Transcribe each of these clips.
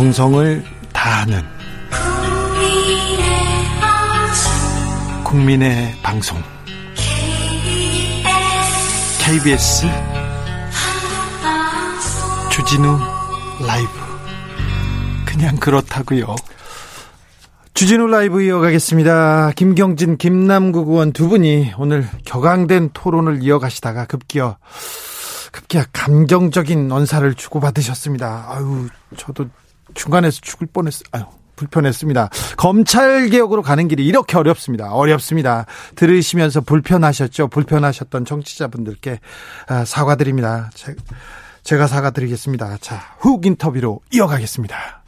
정성을 다하는 국민의 방송 KBS 주진우 라이브 그냥 그렇다고요. 주진우 라이브 이어가겠습니다. 김경진, 김남국 의원 두 분이 오늘 격앙된 토론을 이어가시다가 급기어 급기야 감정적인 언사를 주고받으셨습니다. 아유, 저도 중간에서 죽을 뻔했어요. 아유. 불편했습니다. 검찰 개혁으로 가는 길이 이렇게 어렵습니다. 어렵습니다. 들으시면서 불편하셨죠? 불편하셨던 정치자분들께 아, 사과드립니다. 제가 사과드리겠습니다. 자, 훅 인터뷰로 이어가겠습니다.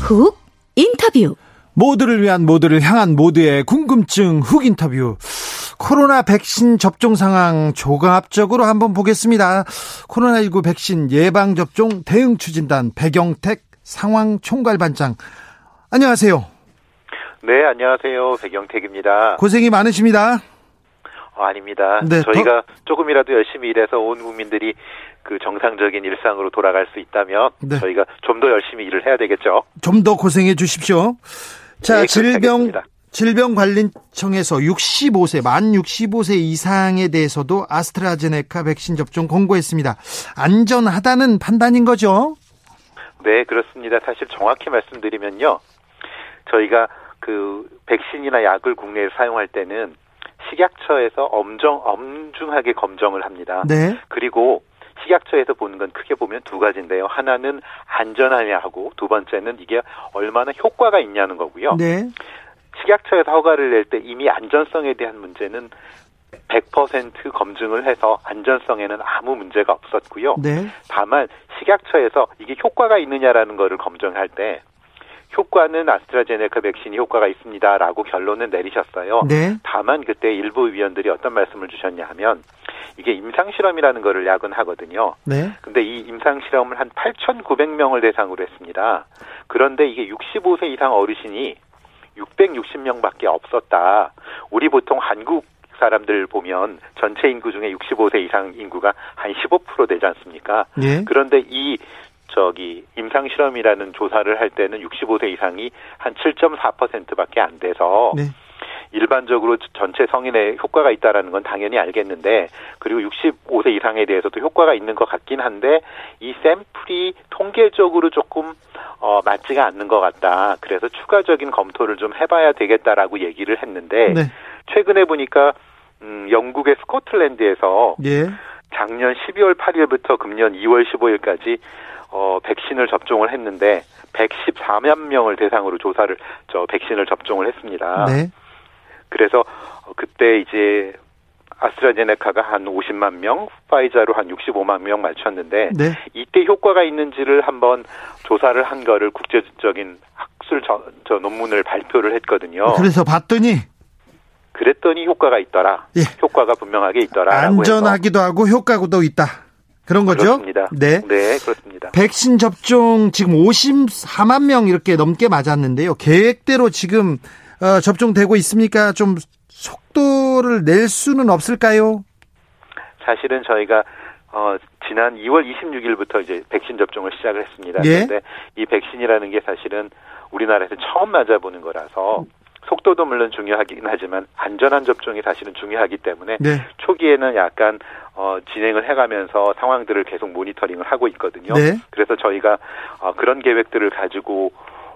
훅 인터뷰 모두를 위한 모두를 향한 모두의 궁금증 훅 인터뷰. 코로나 백신 접종 상황 조각적으로 한번 보겠습니다. 코로나19 백신 예방 접종 대응 추진단 배경택 상황 총괄 반장. 안녕하세요. 네, 안녕하세요. 배경택입니다. 고생이 많으십니다. 어, 아닙니다. 네, 저희가 더... 조금이라도 열심히 일해서 온 국민들이 그 정상적인 일상으로 돌아갈 수 있다면 네. 저희가 좀 더 열심히 일을 해야 되겠죠. 좀 더 고생해 주십시오. 자, 네, 질병 질병관리청에서 65세 만 65세 이상에 대해서도 아스트라제네카 백신 접종 공고했습니다. 안전하다는 판단인 거죠? 네, 그렇습니다. 사실 정확히 말씀드리면요. 저희가 그 백신이나 약을 국내에 사용할 때는 식약처에서 엄정 엄중하게 검정을 합니다. 네. 그리고 식약처에서 보는 건 크게 보면 두 가지인데요. 하나는 안전하냐 하고 두 번째는 이게 얼마나 효과가 있냐는 거고요. 네. 식약처에서 허가를 낼 때 이미 안전성에 대한 문제는 100% 검증을 해서 안전성에는 아무 문제가 없었고요. 네. 다만 식약처에서 이게 효과가 있느냐라는 거를 검증할 때 효과는 아스트라제네카 백신이 효과가 있습니다라고 결론을 내리셨어요. 네. 다만 그때 일부 위원들이 어떤 말씀을 주셨냐 하면 이게 임상 실험이라는 거를 야근하거든요. 네. 근데 이 임상 실험을 한 8,900명을 대상으로 했습니다. 그런데 이게 65세 이상 어르신이 660명밖에 없었다. 우리 보통 한국 사람들 보면 전체 인구 중에 65세 이상 인구가 한 15% 되지 않습니까? 네. 그런데 이 저기 임상 실험이라는 조사를 할 때는 65세 이상이 한 7.4%밖에 안 돼서 네. 일반적으로 전체 성인의 효과가 있다라는 건 당연히 알겠는데 그리고 65세 이상에 대해서도 효과가 있는 것 같긴 한데 이 샘플이 통계적으로 조금 어 맞지가 않는 것 같다. 그래서 추가적인 검토를 좀 해봐야 되겠다라고 얘기를 했는데 네. 최근에 보니까 음 영국의 스코틀랜드에서 예. 작년 12월 8일부터 금년 2월 15일까지 어, 백신을 접종을 했는데 114만 명을 대상으로 조사를 저 백신을 접종을 했습니다. 네. 그래서 그때 이제 아스트라제네카가 한 50만 명, 파이자로 한 65만 명 맞췄는데 네. 이때 효과가 있는지를 한번 조사를 한 거를 국제적인 학술 저, 저 논문을 발표를 했거든요. 그래서 봤더니 그랬더니 효과가 있더라. 예. 효과가 분명하게 있더라. 안전하기도 하고 효과도 있다. 그런 거죠? 그렇습니다. 네. 네, 그렇습니다. 백신 접종 지금 54만 명 이렇게 넘게 맞았는데요. 계획대로 지금 어, 접종되고 있습니까? 좀 속도를 낼 수는 없을까요? 사실은 저희가 어, 지난 2월 26일부터 이제 백신 접종을 시작을 했습니다. 예? 그런데 이 백신이라는 게 사실은 우리나라에서 처음 맞아보는 거라서 속도도 물론 중요하긴 하지만 안전한 접종이 사실은 중요하기 때문에 네. 초기에는 약간 어, 진행을 해가면서 상황들을 계속 모니터링을 하고 있거든요. 네. 그래서 저희가 어, 그런 계획들을 가지고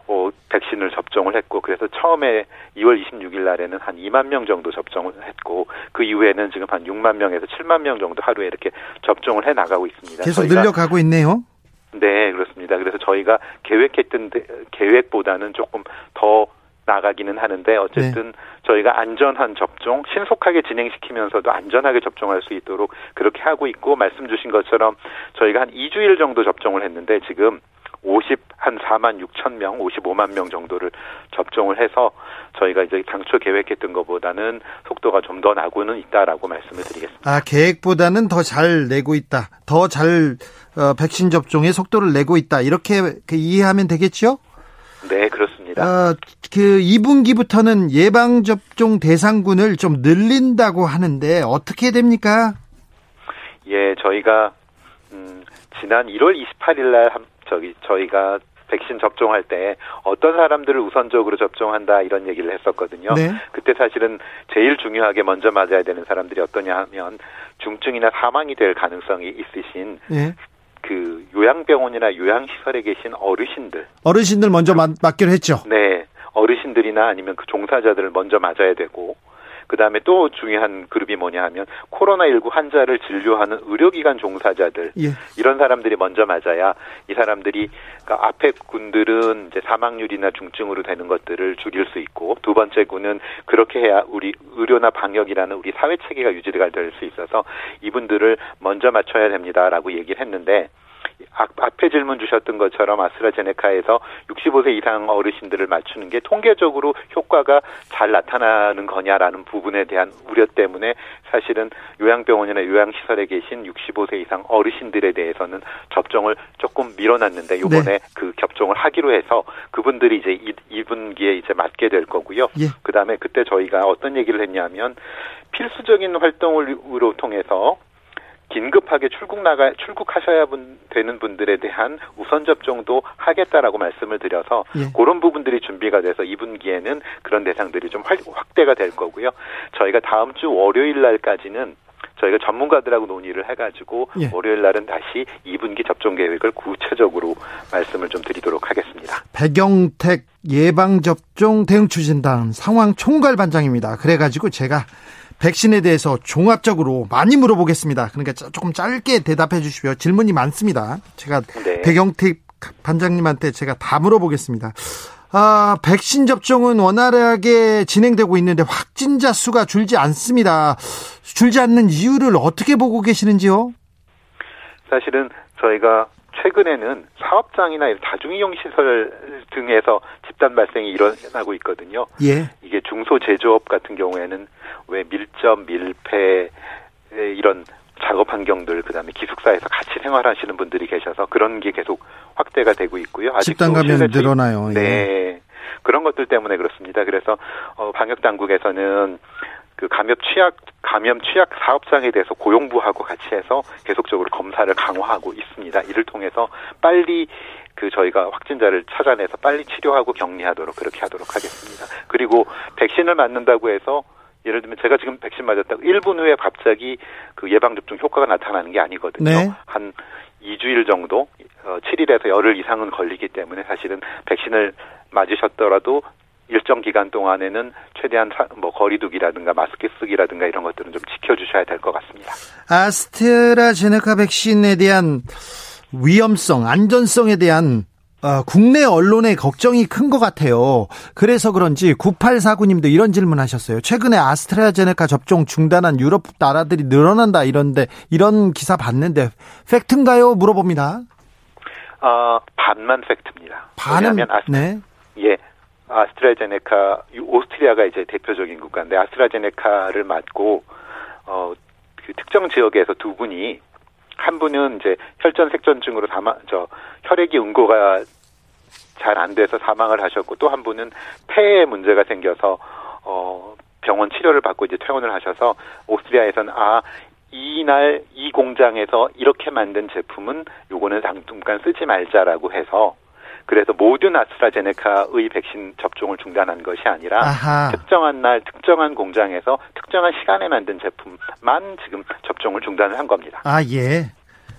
어, 백신을 접종을 했고 그래서 처음에 2월 26일 날에는 한 2만 명 정도 접종을 했고 그 이후에는 지금 한 6만 명에서 7만 명 정도 하루에 이렇게 접종을 해 나가고 있습니다. 계속 늘려가고 있네요. 네, 그렇습니다. 그래서 저희가 계획했던 계획보다는 조금 더 나가기는 하는데 어쨌든 네. 저희가 안전한 접종 신속하게 진행시키면서도 안전하게 접종할 수 있도록 그렇게 하고 있고 말씀 주신 것처럼 저희가 한 2주일 정도 접종을 했는데 지금 50, 한 4만 6천 명, 55만 명 정도를 접종을 해서 저희가 이제 당초 계획했던 것보다는 속도가 좀 더 나고는 있다라고 말씀을 드리겠습니다. 아, 계획보다는 더 잘 내고 있다. 더잘 어, 백신 접종의 속도를 내고 있다. 이렇게 그 이해하면 되겠죠? 네, 그렇습니다. 어, 그 2분기부터는 예방 접종 대상군을 좀 늘린다고 하는데 어떻게 됩니까? 예, 저희가 음, 지난 1월 28일 날 저기 저희가 백신 접종할 때 어떤 사람들을 우선적으로 접종한다 이런 얘기를 했었거든요. 네. 그때 사실은 제일 중요하게 먼저 맞아야 되는 사람들이 어떠냐 하면 중증이나 사망이 될 가능성이 있으신 네. 그 요양병원이나 요양시설에 계신 어르신들. 어르신들 먼저 맞, 맞기로 했죠. 네. 어르신들이나 아니면 그 종사자들을 먼저 맞아야 되고 그 다음에 또 중요한 그룹이 뭐냐 하면 코로나19 환자를 진료하는 의료기관 종사자들 예. 이런 사람들이 먼저 맞아야 이 사람들이 그러니까 앞에 군들은 이제 사망률이나 중증으로 되는 것들을 줄일 수 있고 두 번째 군은 그렇게 해야 우리 의료나 방역이라는 우리 사회 체계가 유지가 될 수 있어서 이분들을 먼저 맞춰야 됩니다라고 얘기를 했는데 앞에 질문 주셨던 것처럼 아스트라제네카에서 65세 이상 어르신들을 맞추는 게 통계적으로 효과가 잘 나타나는 거냐라는 부분에 대한 우려 때문에 사실은 요양병원이나 요양시설에 계신 65세 이상 어르신들에 대해서는 접종을 조금 밀어놨는데 요번에 네. 그 접종을 하기로 해서 그분들이 이제 이, 분기에 이제 맞게 될 거고요. 예. 그다음에 그때 저희가 어떤 얘기를 했냐면 필수적인 활동으로 통해서 긴급하게 출국 나가 출국하셔야 분, 되는 분들에 대한 우선 접종도 하겠다라고 말씀을 드려서 예. 그런 부분들이 준비가 돼서 2분기에는 그런 대상들이 좀 확대가 될 거고요. 저희가 다음 주 월요일 날까지는 저희가 전문가들하고 논의를 해가지고 예. 월요일 날은 다시 2분기 접종 계획을 구체적으로 말씀을 좀 드리도록 하겠습니다. 배경택 예방접종 대응추진단 상황 총괄 반장입니다. 그래가지고 제가 백신에 대해서 종합적으로 많이 물어보겠습니다. 그러니까 조금 짧게 대답해 주시고요. 질문이 많습니다. 제가 네. 배경택 반장님한테 제가 다 물어보겠습니다. 아, 백신 접종은 원활하게 진행되고 있는데 확진자 수가 줄지 않습니다. 줄지 않는 이유를 어떻게 보고 계시는지요? 사실은 저희가 최근에는 사업장이나 다중이용 시설 등에서 집단 발생이 일어나고 있거든요. 예. 이게 중소 제조업 같은 경우에는 왜 밀접, 밀폐 이런 작업 환경들 그다음에 기숙사에서 같이 생활하시는 분들이 계셔서 그런 게 계속 확대가 되고 있고요. 아직 집단 감염 늘어나요. 네. 예. 그런 것들 때문에 그렇습니다. 그래서 어 방역 당국에서는 그 감염 취약 감염 취약 사업장에 대해서 고용부하고 같이 해서 계속적으로 검사를 강화하고 있습니다. 이를 통해서 빨리 그 저희가 확진자를 찾아내서 빨리 치료하고 격리하도록 그렇게 하도록 하겠습니다. 그리고 백신을 맞는다고 해서 예를 들면 제가 지금 백신 맞았다고 1분 후에 갑자기 그 예방접종 효과가 나타나는 게 아니거든요. 네. 한 2주일 정도, 7일에서 어, 열흘 이상은 걸리기 때문에 사실은 백신을 맞으셨더라도 일정 기간 동안에는 최대한 뭐 거리두기라든가 마스크 쓰기라든가 이런 것들은 좀 지켜주셔야 될 것 같습니다. 아스트라제네카 백신에 대한 위험성, 안전성에 대한 어, 국내 언론의 걱정이 큰 것 같아요. 그래서 그런지 9849님도 이런 질문 하셨어요. 최근에 아스트라제네카 접종 중단한 유럽 나라들이 늘어난다 이런데 이런 기사 봤는데 팩트인가요? 물어봅니다. 어, 반만 팩트입니다. 반은 아스트... 네. 예. 아스트라제네카 오스트리아가 이제 대표적인 국가인데 아스트라제네카를 맞고 어, 그 특정 지역에서 두 분이 한 분은 이제 혈전 색전증으로 사망 저 혈액이 응고가 잘 안 돼서 사망을 하셨고 또 한 분은 폐에 문제가 생겨서 어 병원 치료를 받고 이제 퇴원을 하셔서 오스트리아에서는 아 이날 이 공장에서 이렇게 만든 제품은 요거는 당분간 쓰지 말자라고 해서 그래서 모든 아스트라제네카의 백신 접종을 중단한 것이 아니라 아하. 특정한 날 특정한 공장에서 특정한 시간에 만든 제품만 지금 접종을 중단을 한 겁니다. 아 예.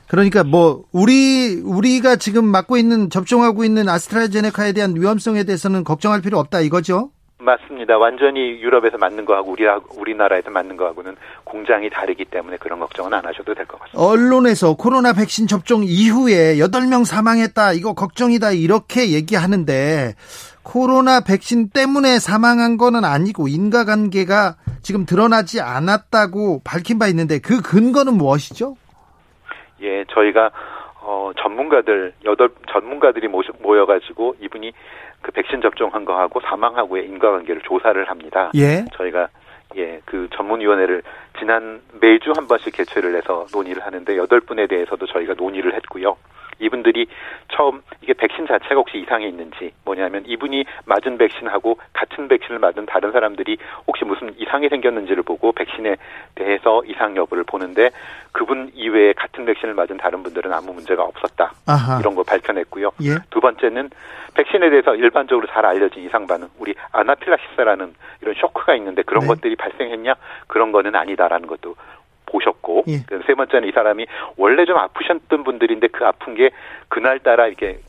그러니까 뭐 우리 우리가 지금 맞고 있는 접종하고 있는 아스트라제네카에 대한 위험성에 대해서는 걱정할 필요 없다 이거죠? 맞습니다. 완전히 유럽에서 맞는 거하고 우리 우리나라에서 맞는 거하고는 공장이 다르기 때문에 그런 걱정은 안 하셔도 될 것 같습니다. 언론에서 코로나 백신 접종 이후에 8명 사망했다. 이거 걱정이다. 이렇게 얘기하는데 코로나 백신 때문에 사망한 거는 아니고 인과관계가 지금 드러나지 않았다고 밝힌 바 있는데 그 근거는 무엇이죠? 예, 저희가 어 전문가들 여덟 전문가들이 모여 가지고 이분이 그 백신 접종한 거하고 사망하고의 인과관계를 조사를 합니다. 예. 저희가 예, 그 전문위원회를 지난 매주 한 번씩 개최를 해서 논의를 하는데 여덟 분에 대해서도 저희가 논의를 했고요. 이분들이 처음 이게 백신 자체가 혹시 이상이 있는지 뭐냐면 이분이 맞은 백신하고 같은 백신을 맞은 다른 사람들이 혹시 무슨 이상이 생겼는지를 보고 백신에 대해서 이상 여부를 보는데 그분 이외에 같은 백신을 맞은 다른 분들은 아무 문제가 없었다. 아하. 이런 거 발표냈고요. 예. 두 번째는 백신에 대해서 일반적으로 잘 알려진 이상 반응, 우리 아나필락시스라는 이런 쇼크가 있는데 그런 네. 것들이 발생했냐? 그런 거는 아니다라는 것도 보셨고 예. 그세 번째는 이 사람이 원래 좀 아프셨던 분들인데 그 아픈 게 그날따라 이렇게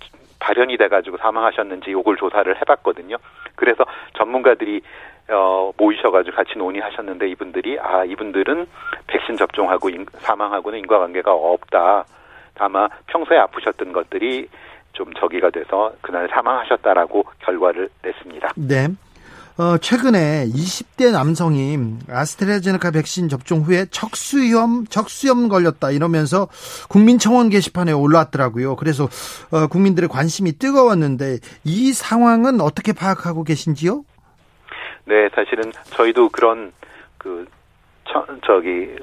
발현이 돼가지고 사망하셨는지 요걸 조사를 해봤거든요. 그래서 전문가들이 어, 모이셔가지고 같이 논의하셨는데 이분들이 아 이분들은 백신 접종하고 인- 사망하고는 인과관계가 없다. 아마 평소에 아프셨던 것들이 좀 저기가 돼서 그날 사망하셨다라고 결과를 냈습니다. 네. 어, 최근에 20대 남성이 아스트라제네카 백신 접종 후에 척수염, 척수염 걸렸다 이러면서 국민청원 게시판에 올라왔더라고요. 그래서 어, 국민들의 관심이 뜨거웠는데 이 상황은 어떻게 파악하고 계신지요? 네, 사실은 저희도 그런 그 처, 저기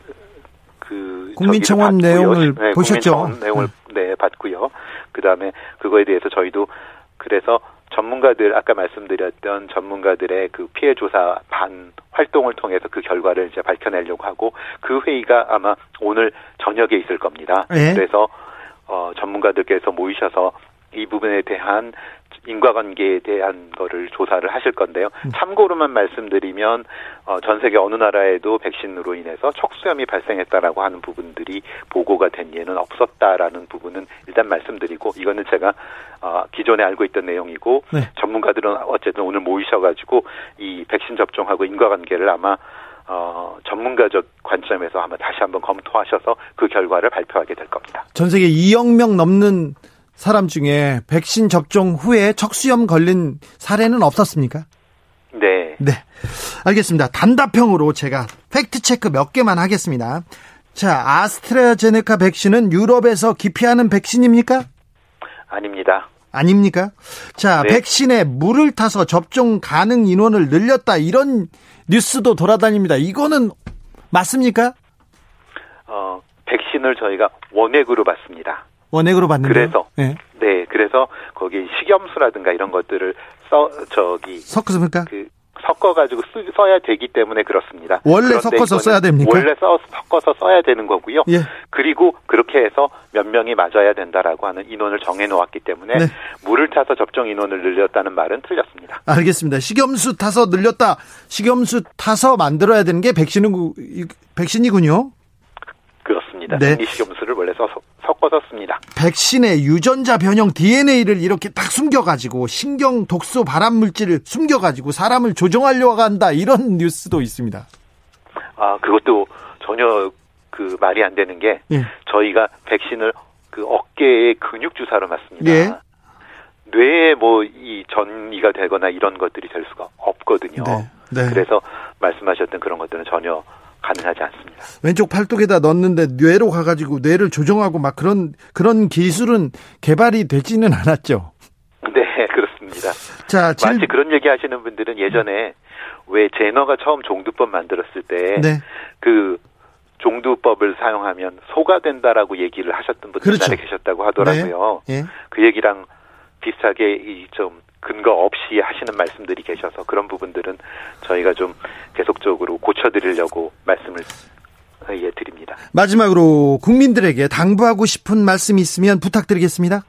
그 국민청원. 내용을 네, 보셨죠? 국민청원 내용을 네 봤고요. 그 다음에 그거에 대해서 저희도 그래서 전문가들 아까 말씀드렸던 전문가들의 그 피해 조사 반 활동을 통해서 그 결과를 이제 밝혀내려고 하고 그 회의가 아마 오늘 저녁에 있을 겁니다. 예. 그래서 어 전문가들께서 모이셔서 이 부분에 대한 인과관계에 대한 거를 조사를 하실 건데요. 음. 참고로만 말씀드리면 어, 전 세계 어느 나라에도 백신으로 인해서 척수염이 발생했다라고 하는 부분들이 보고가 된 예는 없었다라는 부분은 일단 말씀드리고 이거는 제가 어, 기존에 알고 있던 내용이고 네. 전문가들은 어쨌든 오늘 모이셔가지고 이 백신 접종하고 인과관계를 아마 어, 전문가적 관점에서 아마 다시 한번 검토하셔서 그 결과를 발표하게 될 겁니다. 전 세계 2억 명 넘는 사람 중에 백신 접종 후에 척수염 걸린 사례는 없었습니까? 네. 네. 알겠습니다. 단답형으로 제가 팩트 체크 몇 개만 하겠습니다. 자, 아스트라제네카 백신은 유럽에서 기피하는 백신입니까? 아닙니다. 아닙니까? 자, 네. 백신에 물을 타서 접종 가능 인원을 늘렸다. 이런 뉴스도 돌아다닙니다. 이거는 맞습니까? 어, 백신을 저희가 원액으로 받습니다. 원액으로 받는데. 그래서. 네. 네, 그래서 거기 식염수라든가 이런 것들을 써 저기 섞었습니까? 그 섞어가지고 쓰, 써야 되기 때문에 그렇습니다. 원래 섞어서 써야 됩니까? 원래 써, 섞어서 써야 되는 거고요. 예. 그리고 그렇게 해서 몇 명이 맞아야 된다라고 하는 인원을 정해 놓았기 때문에 네. 물을 타서 접종 인원을 늘렸다는 말은 틀렸습니다. 알겠습니다. 식염수 타서 늘렸다. 식염수 타서 만들어야 되는 게 백신은 백신이군요. 그렇습니다. 네. 생리식염수를 원래 써서 씁니다. 백신의 유전자 변형 DNA를 이렇게 딱 숨겨가지고 신경 독소 발암 물질을 숨겨가지고 사람을 조종하려고 한다 이런 뉴스도 있습니다. 아, 그것도 전혀 그 말이 안 되는 게 예. 저희가 백신을 그 어깨에 근육 주사로 맞습니다. 예. 뇌에 뭐 이 전이가 되거나 이런 것들이 될 수가 없거든요. 네, 네. 그래서 말씀하셨던 그런 것들은 전혀 가능하지 않습니다. 왼쪽 팔뚝에다 넣었는데 뇌로 가가지고 뇌를 조정하고 막 그런 그런 기술은 개발이 되지는 않았죠. 네, 그렇습니다. 자, 질, 마치 그런 얘기 하시는 분들은 예전에 왜 제너가 처음 종두법 만들었을 때 네. 그 종두법을 사용하면 소가 된다라고 얘기를 하셨던 분들 그렇죠. 이 계셨다고 하더라고요. 예. 그 얘기랑 비슷하게 이 좀 근거 없이 하시는 말씀들이 계셔서 그런 부분들은 저희가 좀 계속적으로 고쳐드리려고 말씀을 예, 드립니다. 마지막으로 국민들에게 당부하고 싶은 말씀 있으면 부탁드리겠습니다.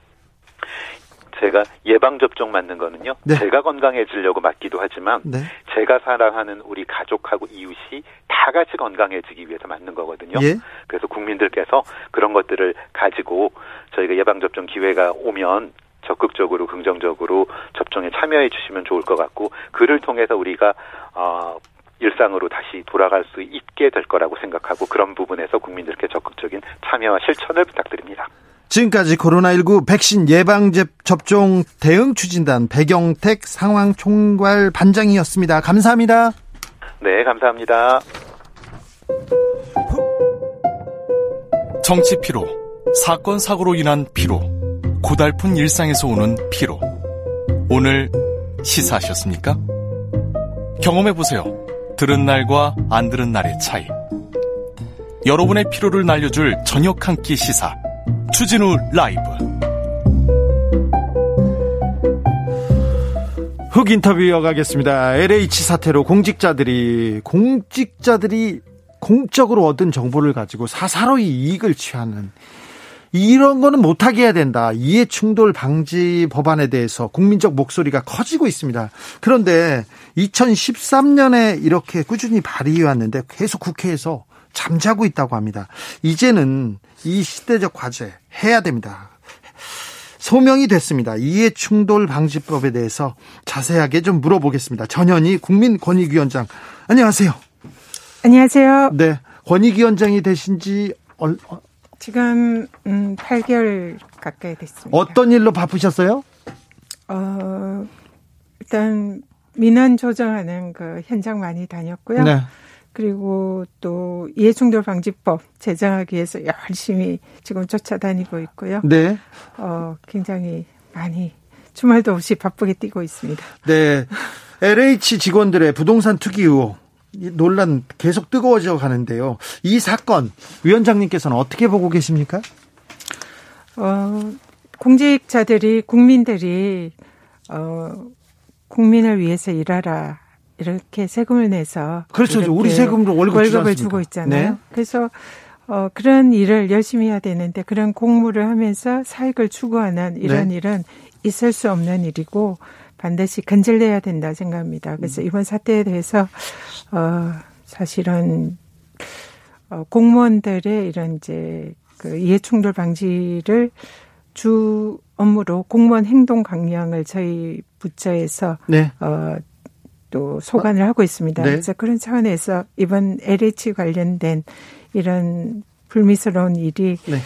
제가 예방 접종 맞는 거는요. 네. 제가 건강해지려고 맞기도 하지만 네. 제가 사랑하는 우리 가족하고 이웃이 다 같이 건강해지기 위해서 맞는 거거든요. 예. 그래서 국민들께서 그런 것들을 가지고 저희가 예방 접종 기회가 오면 적극적으로 긍정적으로 접종에 참여해 주시면 좋을 것 같고 그를 통해서 우리가 어 일상으로 다시 돌아갈 수 있게 될 거라고 생각하고 그런 부분에서 국민들께 적극적인 참여와 실천을 부탁드립니다. 지금까지 코로나19 백신 예방 접종 대응 추진단 배경택 상황 총괄 반장이었습니다. 감사합니다. 네, 감사합니다. 정치 피로, 사건 사고로 인한 피로, 고달픈 일상에서 오는 피로. 오늘 시사하셨습니까? 경험해보세요. 들은 날과 안 들은 날의 차이. 여러분의 피로를 날려줄 저녁 한 끼 시사. 추진우 라이브. 흑 인터뷰 이어가겠습니다. LH 사태로 공직자들이, 공직자들이 공적으로 얻은 정보를 가지고 사사로이 이익을 취하는 이런 거는 못하게 해야 된다. 이해 충돌 방지 법안에 대해서 국민적 목소리가 커지고 있습니다. 그런데 2013년에 이렇게 꾸준히 발의해 왔는데 계속 국회에서 잠자고 있다고 합니다. 이제는 이 시대적 과제 해야 됩니다. 소명이 됐습니다. 이해 충돌 방지법에 대해서 자세하게 좀 물어보겠습니다. 전현희 국민권익위원장. 안녕하세요. 안녕하세요. 네. 권익위원장이 되신 지 얼, 어, 지금 음 8개월 가까이 됐습니다. 어떤 일로 바쁘셨어요? 어 일단 민원 조정하는 그 현장 많이 다녔고요. 네. 그리고 또 이해충돌 방지법 제정하기 위해서 열심히 지금 쫓아다니고 있고요. 네. 어 굉장히 많이 주말도 없이 바쁘게 뛰고 있습니다. 네. LH 직원들의 부동산 투기 의혹 이 논란 계속 뜨거워져 가는데요. 이 사건 위원장님께서는 어떻게 보고 계십니까? 어 공직자들이 국민들이 어 국민을 위해서 일하라 이렇게 세금을 내서 그렇죠. 이렇게 우리 세금으로 월급 월급을? 주고 있잖아요. 네. 그래서 어 그런 일을 열심히 해야 되는데 그런 공무를 하면서 사익을 추구하는 이런 네. 일은 있을 수 없는 일이고 반드시 근절돼야 된다 생각합니다. 음. 그래서 이번 사태에 대해서 어 사실은 어 공무원들의 이런 이제 그 이해 충돌 방지를 주 업무로 공무원 행동 강령을 저희 부처에서 네. 어, 또 소관을 하고 있습니다. 네. 그래서 그런 차원에서 이번 LH 관련된 이런 불미스러운 일이 네.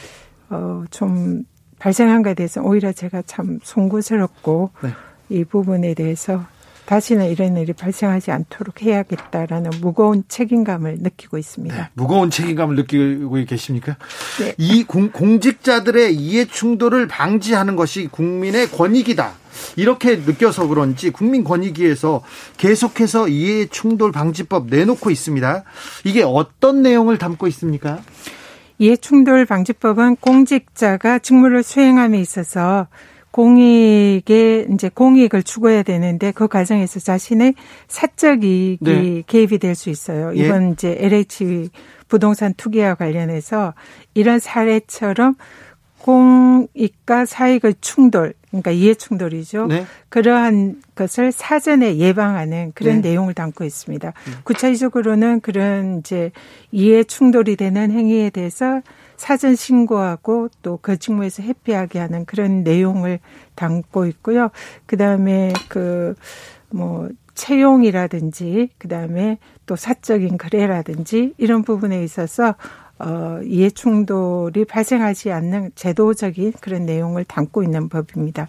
어, 좀 발생한 것에 대해서 오히려 제가 참 송구스럽고 네. 이 부분에 대해서 다시는 이런 일이 발생하지 않도록 해야겠다라는 무거운 책임감을 느끼고 있습니다. 네. 무거운 책임감을 느끼고 계십니까? 네. 이 공, 공직자들의 이해 충돌을 방지하는 것이 국민의 권익이다. 이렇게 느껴서 그런지 국민권익위에서 계속해서 이해 충돌 방지법 내놓고 있습니다. 이게 어떤 내용을 담고 있습니까? 이해 충돌 방지법은 공직자가 직무를 수행함에 있어서 공익에 이제 공익을 추구해야 되는데 그 과정에서 자신의 사적 이익이 네. 개입이 될 수 있어요. 예. 이번 이제 LH 부동산 투기와 관련해서 이런 사례처럼 공익과 사익의 충돌, 그러니까 이해 충돌이죠. 네. 그러한 것을 사전에 예방하는 그런 네. 내용을 담고 있습니다. 구체적으로는 그런 이제 이해 충돌이 되는 행위에 대해서 사전 신고하고 또 그 직무에서 회피하게 하는 그런 내용을 담고 있고요. 그 다음에 그뭐 채용이라든지 그 다음에 또 사적인 거래라든지 이런 부분에 있어서 어, 이해 충돌이 발생하지 않는 제도적인 그런 내용을 담고 있는 법입니다.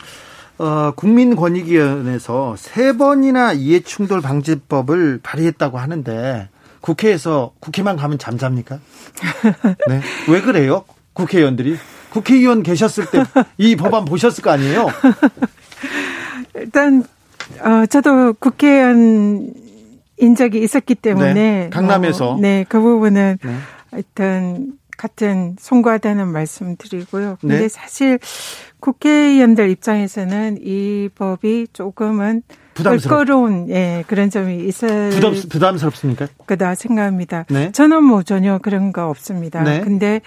어, 국민권익위원회에서 세 번이나 이해 충돌 방지법을 발의했다고 하는데 국회에서 국회만 가면 잠잡니까? 네. 왜 그래요? 국회의원들이 국회의원 계셨을 때 이 법안 보셨을 거 아니에요? 일단 어 저도 국회의원 인 적이 있었기 때문에 네, 강남에서. 어, 네, 그 부분은 네. 하여튼 같은 송구하다는 말씀 드리고요. 근데 네. 사실 국회의원들 입장에서는 이 법이 조금은 껄끄러운 예, 그런 점이 있을 부담, 부담스럽습니까? 거다 생각합니다. 네. 저는 뭐 전혀 그런 거 없습니다. 네. 근데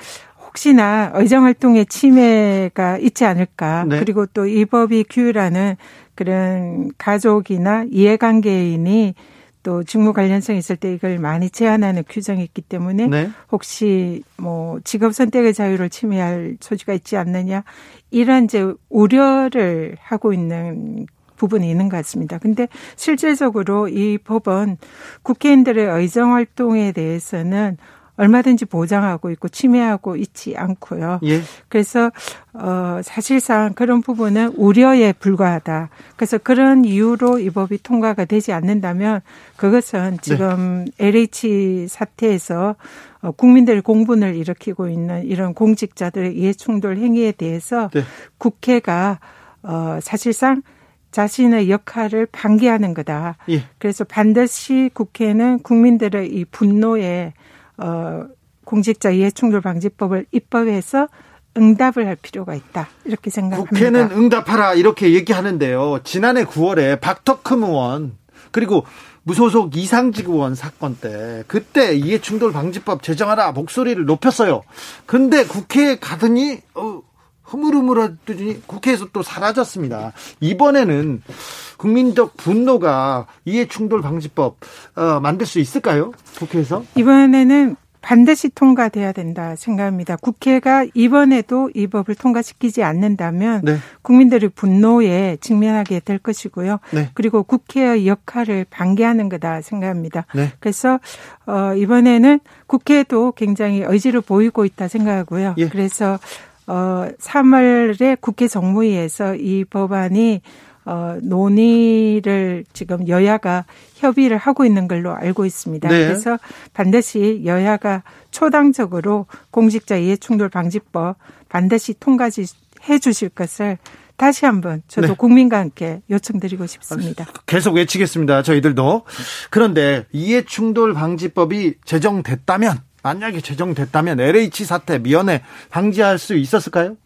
혹시나 의정활동의 침해가 있지 않을까. 네. 그리고 또 이 법이 규율하는 그런 가족이나 이해관계인이 또 직무 관련성이 있을 때 이걸 많이 제한하는 규정이 있기 때문에 네. 혹시 뭐 직업 선택의 자유를 침해할 소지가 있지 않느냐 이런 이제 우려를 하고 있는 부분이 있는 것 같습니다. 근데 실질적으로 이 법은 국회의원들의 의정 활동에 대해서는 얼마든지 보장하고 있고 침해하고 있지 않고요. 예. 그래서 어 사실상 그런 부분은 우려에 불과하다. 그래서 그런 이유로 이 법이 통과가 되지 않는다면 그것은 지금 LH 사태에서 어, 국민들 공분을 일으키고 있는 이런 공직자들의 이해충돌 행위에 대해서 네. 국회가 어 사실상 자신의 역할을 방기하는 거다. 예. 그래서 반드시 국회는 국민들의 이 분노에 어 공직자 이해충돌 방지법을 입법해서 응답을 할 필요가 있다 이렇게 생각합니다. 국회는 응답하라 이렇게 얘기하는데요. 지난해 9월에 박덕흠 의원 그리고 무소속 이상직 의원 사건 때 그때 이해충돌 방지법 제정하라 목소리를 높였어요. 근데 국회에 가더니 어, 흐물흐물하더니 국회에서 또 사라졌습니다. 이번에는 국민적 분노가 이해충돌 방지법 어, 만들 수 있을까요? 국회에서? 이번에는 반드시 통과돼야 된다 생각합니다. 국회가 이번에도 이 법을 통과시키지 않는다면 네. 국민들의 분노에 직면하게 될 것이고요. 네. 그리고 국회의 역할을 방기하는 거다 생각합니다. 네. 그래서 어 이번에는 국회도 굉장히 의지를 보이고 있다 생각하고요. 예. 그래서 어 3월에 국회 정무위에서 이 법안이 어, 논의를 지금 여야가 협의를 하고 있는 걸로 알고 있습니다. 네. 그래서 반드시 여야가 초당적으로 공직자 이해충돌 방지법 반드시 통과해 주실 것을 다시 한번 저도 네. 국민과 함께 요청드리고 싶습니다. 계속 외치겠습니다. 저희들도. 그런데 이해충돌 방지법이 제정됐다면 만약에 제정됐다면 LH 사태 미연에 방지할 수 있었을까요?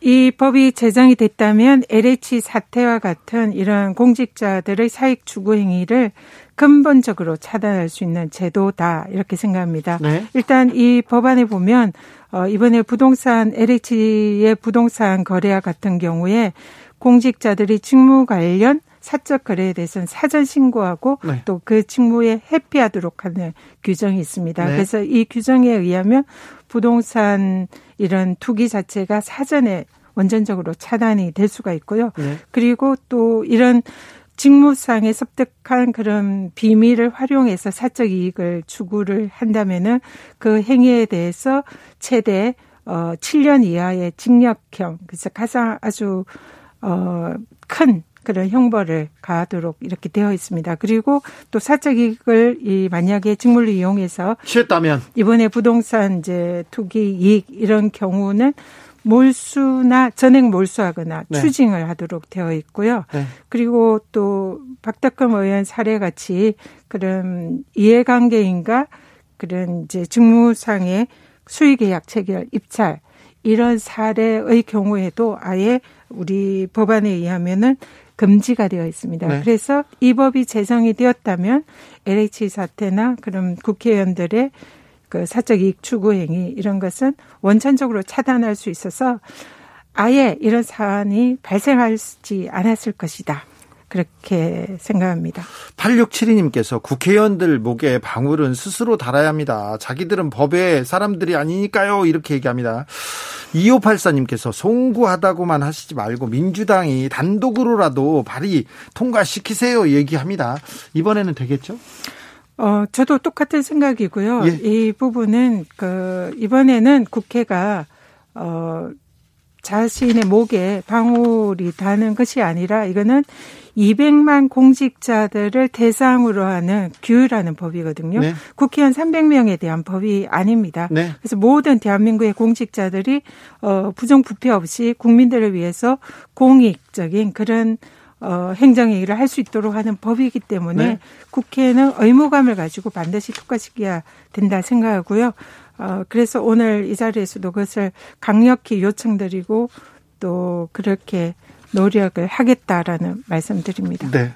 이 법이 제정이 됐다면 LH 사태와 같은 이런 공직자들의 사익 추구 행위를 근본적으로 차단할 수 있는 제도다 이렇게 생각합니다. 네. 일단 이 법안에 보면 어 이번에 부동산 LH의 부동산 거래와 같은 경우에 공직자들이 직무 관련 사적 거래에 대해서는 사전 신고하고 네. 또그 직무에 회피하도록 하는 규정이 있습니다. 네. 그래서 이 규정에 의하면 부동산 이런 투기 자체가 사전에 원전적으로 차단이 될 수가 있고요. 네. 그리고 또 이런 직무상에 섭득한 그런 비밀을 활용해서 사적 이익을 추구를 한다면은 그 행위에 대해서 최대 어 7년 이하의 징역형 그래서 가장 아주 어큰 그런 형벌을 가하도록 이렇게 되어 있습니다. 그리고 또 사적 이익을 이 만약에 직무를 이용해서 취했다면 이번에 부동산 이제 투기 이익 이런 경우는 몰수나 전액 몰수하거나 네. 추징을 하도록 되어 있고요. 네. 그리고 또 박덕흠 의원 사례 같이 그런 이해관계인가 그런 이제 직무상의 수의계약 체결 입찰 이런 사례의 경우에도 아예 우리 법안에 의하면은 금지가 되어 있습니다. 네. 그래서 이 법이 제정이 되었다면 LH 사태나 그런 국회의원들의 그 사적 이익 추구 행위 이런 것은 원천적으로 차단할 수 있어서 아예 이런 사안이 발생하지 않았을 것이다. 그렇게 생각합니다. 8672님께서 국회의원들 목에 방울은 스스로 달아야 합니다. 자기들은 법의 사람들이 아니니까요. 이렇게 얘기합니다. 2584님께서 송구하다고만 하시지 말고 민주당이 단독으로라도 발의 통과시키세요. 얘기합니다. 이번에는 되겠죠? 어, 저도 똑같은 생각이고요. 예. 이 부분은 그 이번에는 국회가 어 자신의 목에 방울이 다는 것이 아니라 이거는 200만 공직자들을 대상으로 하는 규율하는 법이거든요. 네. 국회의원 300명에 대한 법이 아닙니다. 네. 그래서 모든 대한민국의 공직자들이 어 부정부패 없이 국민들을 위해서 공익적인 그런 어, 행정행위를 할 수 있도록 하는 법이기 때문에 네. 국회는 의무감을 가지고 반드시 통과시켜야 된다 생각하고요. 어, 그래서 오늘 이 자리에서도 그것을 강력히 요청드리고 또 그렇게 노력을 하겠다라는 말씀드립니다. 네.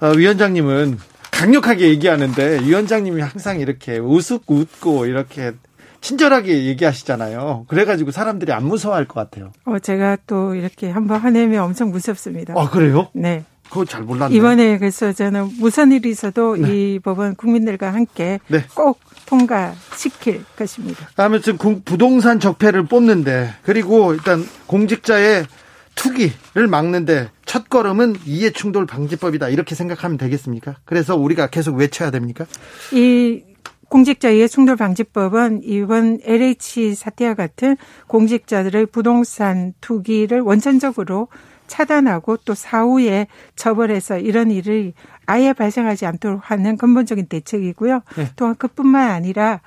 어, 위원장님은 강력하게 얘기하는데 위원장님이 항상 이렇게 우습고 웃고 이렇게 친절하게 얘기하시잖아요. 그래가지고 사람들이 안 무서워할 것 같아요. 어, 제가 또 이렇게 한번 화내면 엄청 무섭습니다. 아, 그래요? 네. 그거 잘 몰랐네. 이번에 그래서 저는 무슨 일이 있어도 네. 이 법은 국민들과 함께 네. 꼭 통과시킬 것입니다. 다음에 지금 부동산 적폐를 뽑는데 그리고 일단 공직자의 투기를 막는데 첫 걸음은 이해충돌 방지법이다 이렇게 생각하면 되겠습니까? 그래서 우리가 계속 외쳐야 됩니까? 이 공직자 이해충돌 방지법은 이번 LH 사태와 같은 공직자들의 부동산 투기를 원천적으로 차단하고 또 사후에 처벌해서 이런 일을 아예 발생하지 않도록 하는 근본적인 대책이고요. 네. 또한 그뿐만 아니라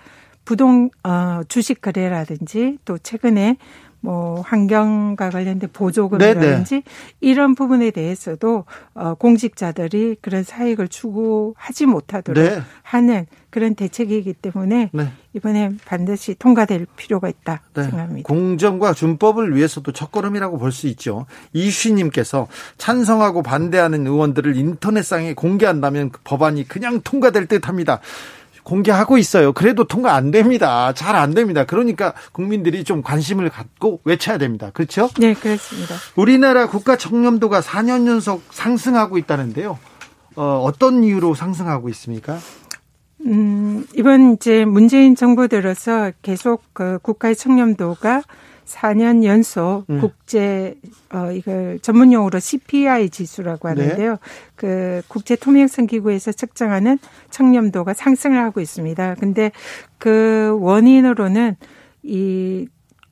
부동 어 주식 거래라든지 또 최근에 뭐 환경과 관련된 보조금이라든지 네네. 이런 부분에 대해서도 어 공직자들이 그런 사익을 추구하지 못하도록 네. 하는 그런 대책이기 때문에 네. 이번에 반드시 통과될 필요가 있다 네. 생각합니다. 공정과 준법을 위해서도 첫걸음이라고 볼 수 있죠. 이슈님께서 찬성하고 반대하는 의원들을 인터넷상에 공개한다면 그 법안이 그냥 통과될 듯합니다. 공개하고 있어요. 그래도 통과 안 됩니다. 잘 안 됩니다. 그러니까 국민들이 좀 관심을 갖고 외쳐야 됩니다. 그렇죠? 네, 그렇습니다. 우리나라 국가 청렴도가 4년 연속 상승하고 있다는데요. 어, 어떤 이유로 상승하고 있습니까? 음, 이번 이제 문재인 정부 들어서 계속 그 국가의 청렴도가 4년 연속 음. 국제 어 이걸 전문 용어로 CPI 지수라고 네. 하는데요. 네. 그 국제 통행성 기구에서 측정하는 청렴도가 상승을 하고 있습니다. 근데 그 원인으로는 이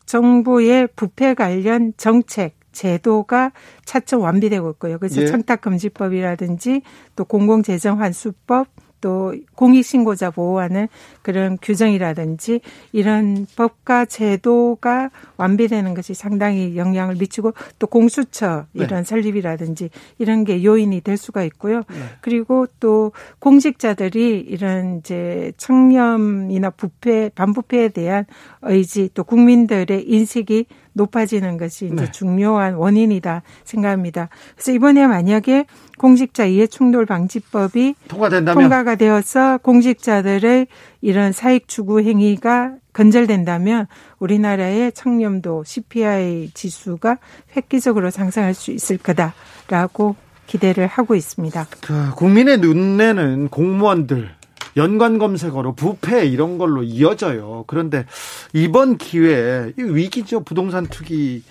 정부의 부패 관련 정책 제도가 차츰 완비되고 있고요. 그래서 예. 청탁금지법이라든지 또 공공재정환수법 또 공익신고자 보호하는 그런 규정이라든지 이런 법과 제도가 완비되는 것이 상당히 영향을 미치고 또 공수처 네. 이런 네. 설립이라든지 이런 게 요인이 될 수가 있고요. 네. 그리고 또 공직자들이 이런 이제 청렴이나 부패, 반부패에 대한 의지 또 국민들의 인식이 높아지는 것이 이제 네. 중요한 원인이다 생각합니다. 그래서 이번에 만약에 공직자 이해 충돌 방지법이 통과된다면 통과가 되어서 공직자들의 이런 사익 추구 행위가 건절된다면 우리나라의 청렴도 CPI 지수가 획기적으로 상승할 수 있을 거다라고 기대를 하고 있습니다. 그 국민의 눈에는 공무원들 연관 검색어로 부패 이런 걸로 이어져요. 그런데 이번 기회에 위기죠. 부동산 투기의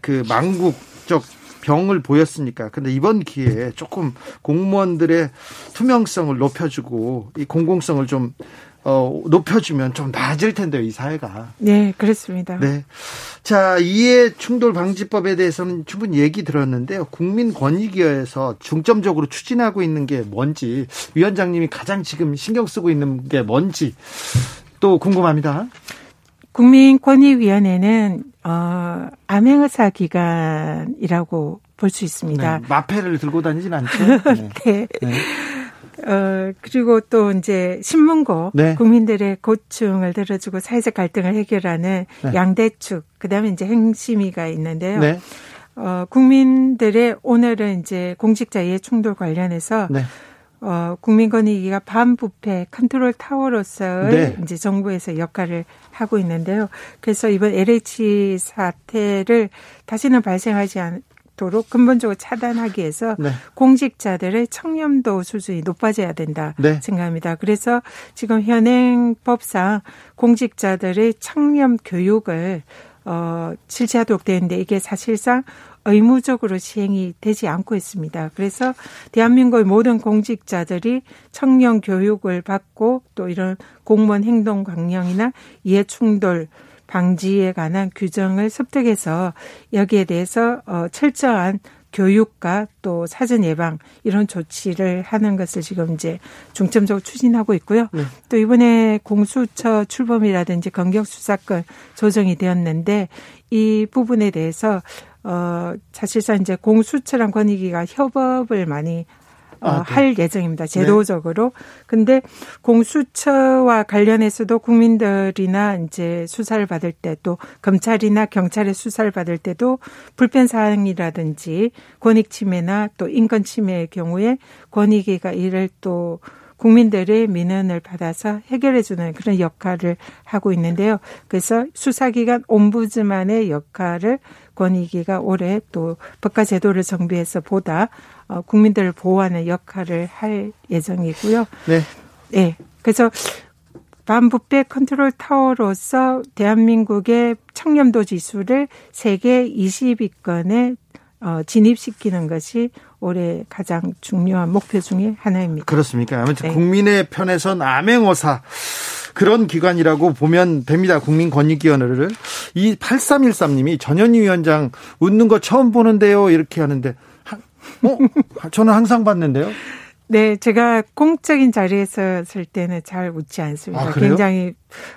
그 망국적 병을 보였으니까. 근데 이번 기회에 조금 공무원들의 투명성을 높여주고 이 공공성을 좀 어, 높여주면 좀 나아질 텐데요, 이 사회가. 네, 그렇습니다. 네. 자, 이해 충돌 방지법에 대해서는 충분히 얘기 들었는데요. 국민 권익위에서 중점적으로 추진하고 있는 게 뭔지, 위원장님이 가장 지금 신경 쓰고 있는 게 뭔지 또 궁금합니다. 국민권익위원회는 어, 암행의사 기관이라고 볼 수 있습니다. 네, 마패를 들고 다니진 않죠. 네. 네. 네. 어, 그리고 또 이제 신문고 네. 국민들의 고충을 들어주고 사회적 갈등을 해결하는 네. 양대축, 그 다음에 이제 행심위가 있는데요. 네. 어, 국민들의 오늘은 이제 공직자 이해 충돌 관련해서 네. 어, 국민권익위가 반부패 컨트롤 타워로서의 네. 이제 정부에서 역할을 하고 있는데요. 그래서 이번 LH 사태를 다시는 발생하지 않, 도록 근본적으로 차단하기 위해서 네. 공직자들의 청렴도 수준이 높아져야 된다 네. 생각합니다. 그래서 지금 현행법상 공직자들의 청렴 교육을 어 실시하도록 되는데 이게 사실상 의무적으로 시행이 되지 않고 있습니다. 그래서 대한민국의 모든 공직자들이 청렴 교육을 받고 또 이런 공무원 행동 강령이나 이해 충돌 방지에 관한 규정을 섭득해서 여기에 대해서 어 철저한 교육과 또 사전 예방 이런 조치를 하는 것을 지금 이제 중점적으로 추진하고 있고요. 네. 또 이번에 공수처 출범이라든지 검경 수사권 조정이 되었는데 이 부분에 대해서 어 사실상 이제 공수처랑 권익위가 협업을 많이 어, 아, 네. 할 예정입니다. 네. 제도적으로. 네. 근데 공수처와 관련해서도 국민들이나 이제 수사를 받을 때 또 검찰이나 경찰의 수사를 받을 때도 불편 사항이라든지 권익 침해나 또 인권 침해의 경우에 권익위가 이를 또 국민들의 민원을 받아서 해결해주는 그런 역할을 하고 있는데요. 그래서 수사기관 옴부즈만의 역할을 권익위가 올해 또 법과 제도를 정비해서 보다 어, 국민들을 보호하는 역할을 할 예정이고요. 네. 네. 그래서 반부패 컨트롤 타워로서 대한민국의 청렴도 지수를 세계 20위권에 어, 진입시키는 것이 올해 가장 중요한 목표 중의 하나입니다. 그렇습니까? 아무튼 네. 국민의 편에선 암행어사 그런 기관이라고 보면 됩니다. 국민권익위원회를. 이 8313님이 전현희 위원장 웃는 거 처음 보는데요. 이렇게 하는데 어? 저는 항상 봤는데요. 네, 제가 공적인 자리에서 쓸 때는 잘 웃지 않습니다. 아, 굉장히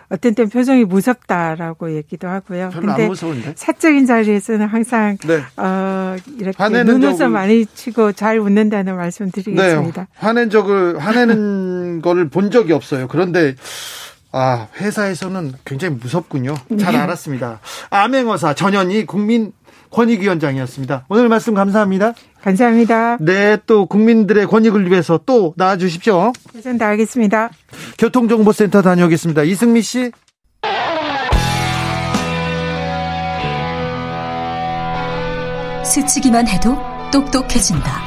어떤 땐 표정이 무섭다라고 얘기도 하고요. 별로 근데 안 무서운데. 사적인 자리에서는 항상 네. 어, 이렇게 눈웃음 적을- 많이 치고 잘 웃는다는 말씀 드리겠습니다. 네. 화낸 적을 화내는 거를 본 적이 없어요. 그런데 아, 회사에서는 굉장히 무섭군요. 잘 네. 알았습니다. 암행어사 전현희 국민 권익위원장이었습니다. 오늘 말씀 감사합니다. 감사합니다. 네, 또 국민들의 권익을 위해서 또 나와 주십시오. 최선 다하겠습니다. 교통정보센터 다녀오겠습니다. 이승미 씨. 스치기만 해도 똑똑해진다.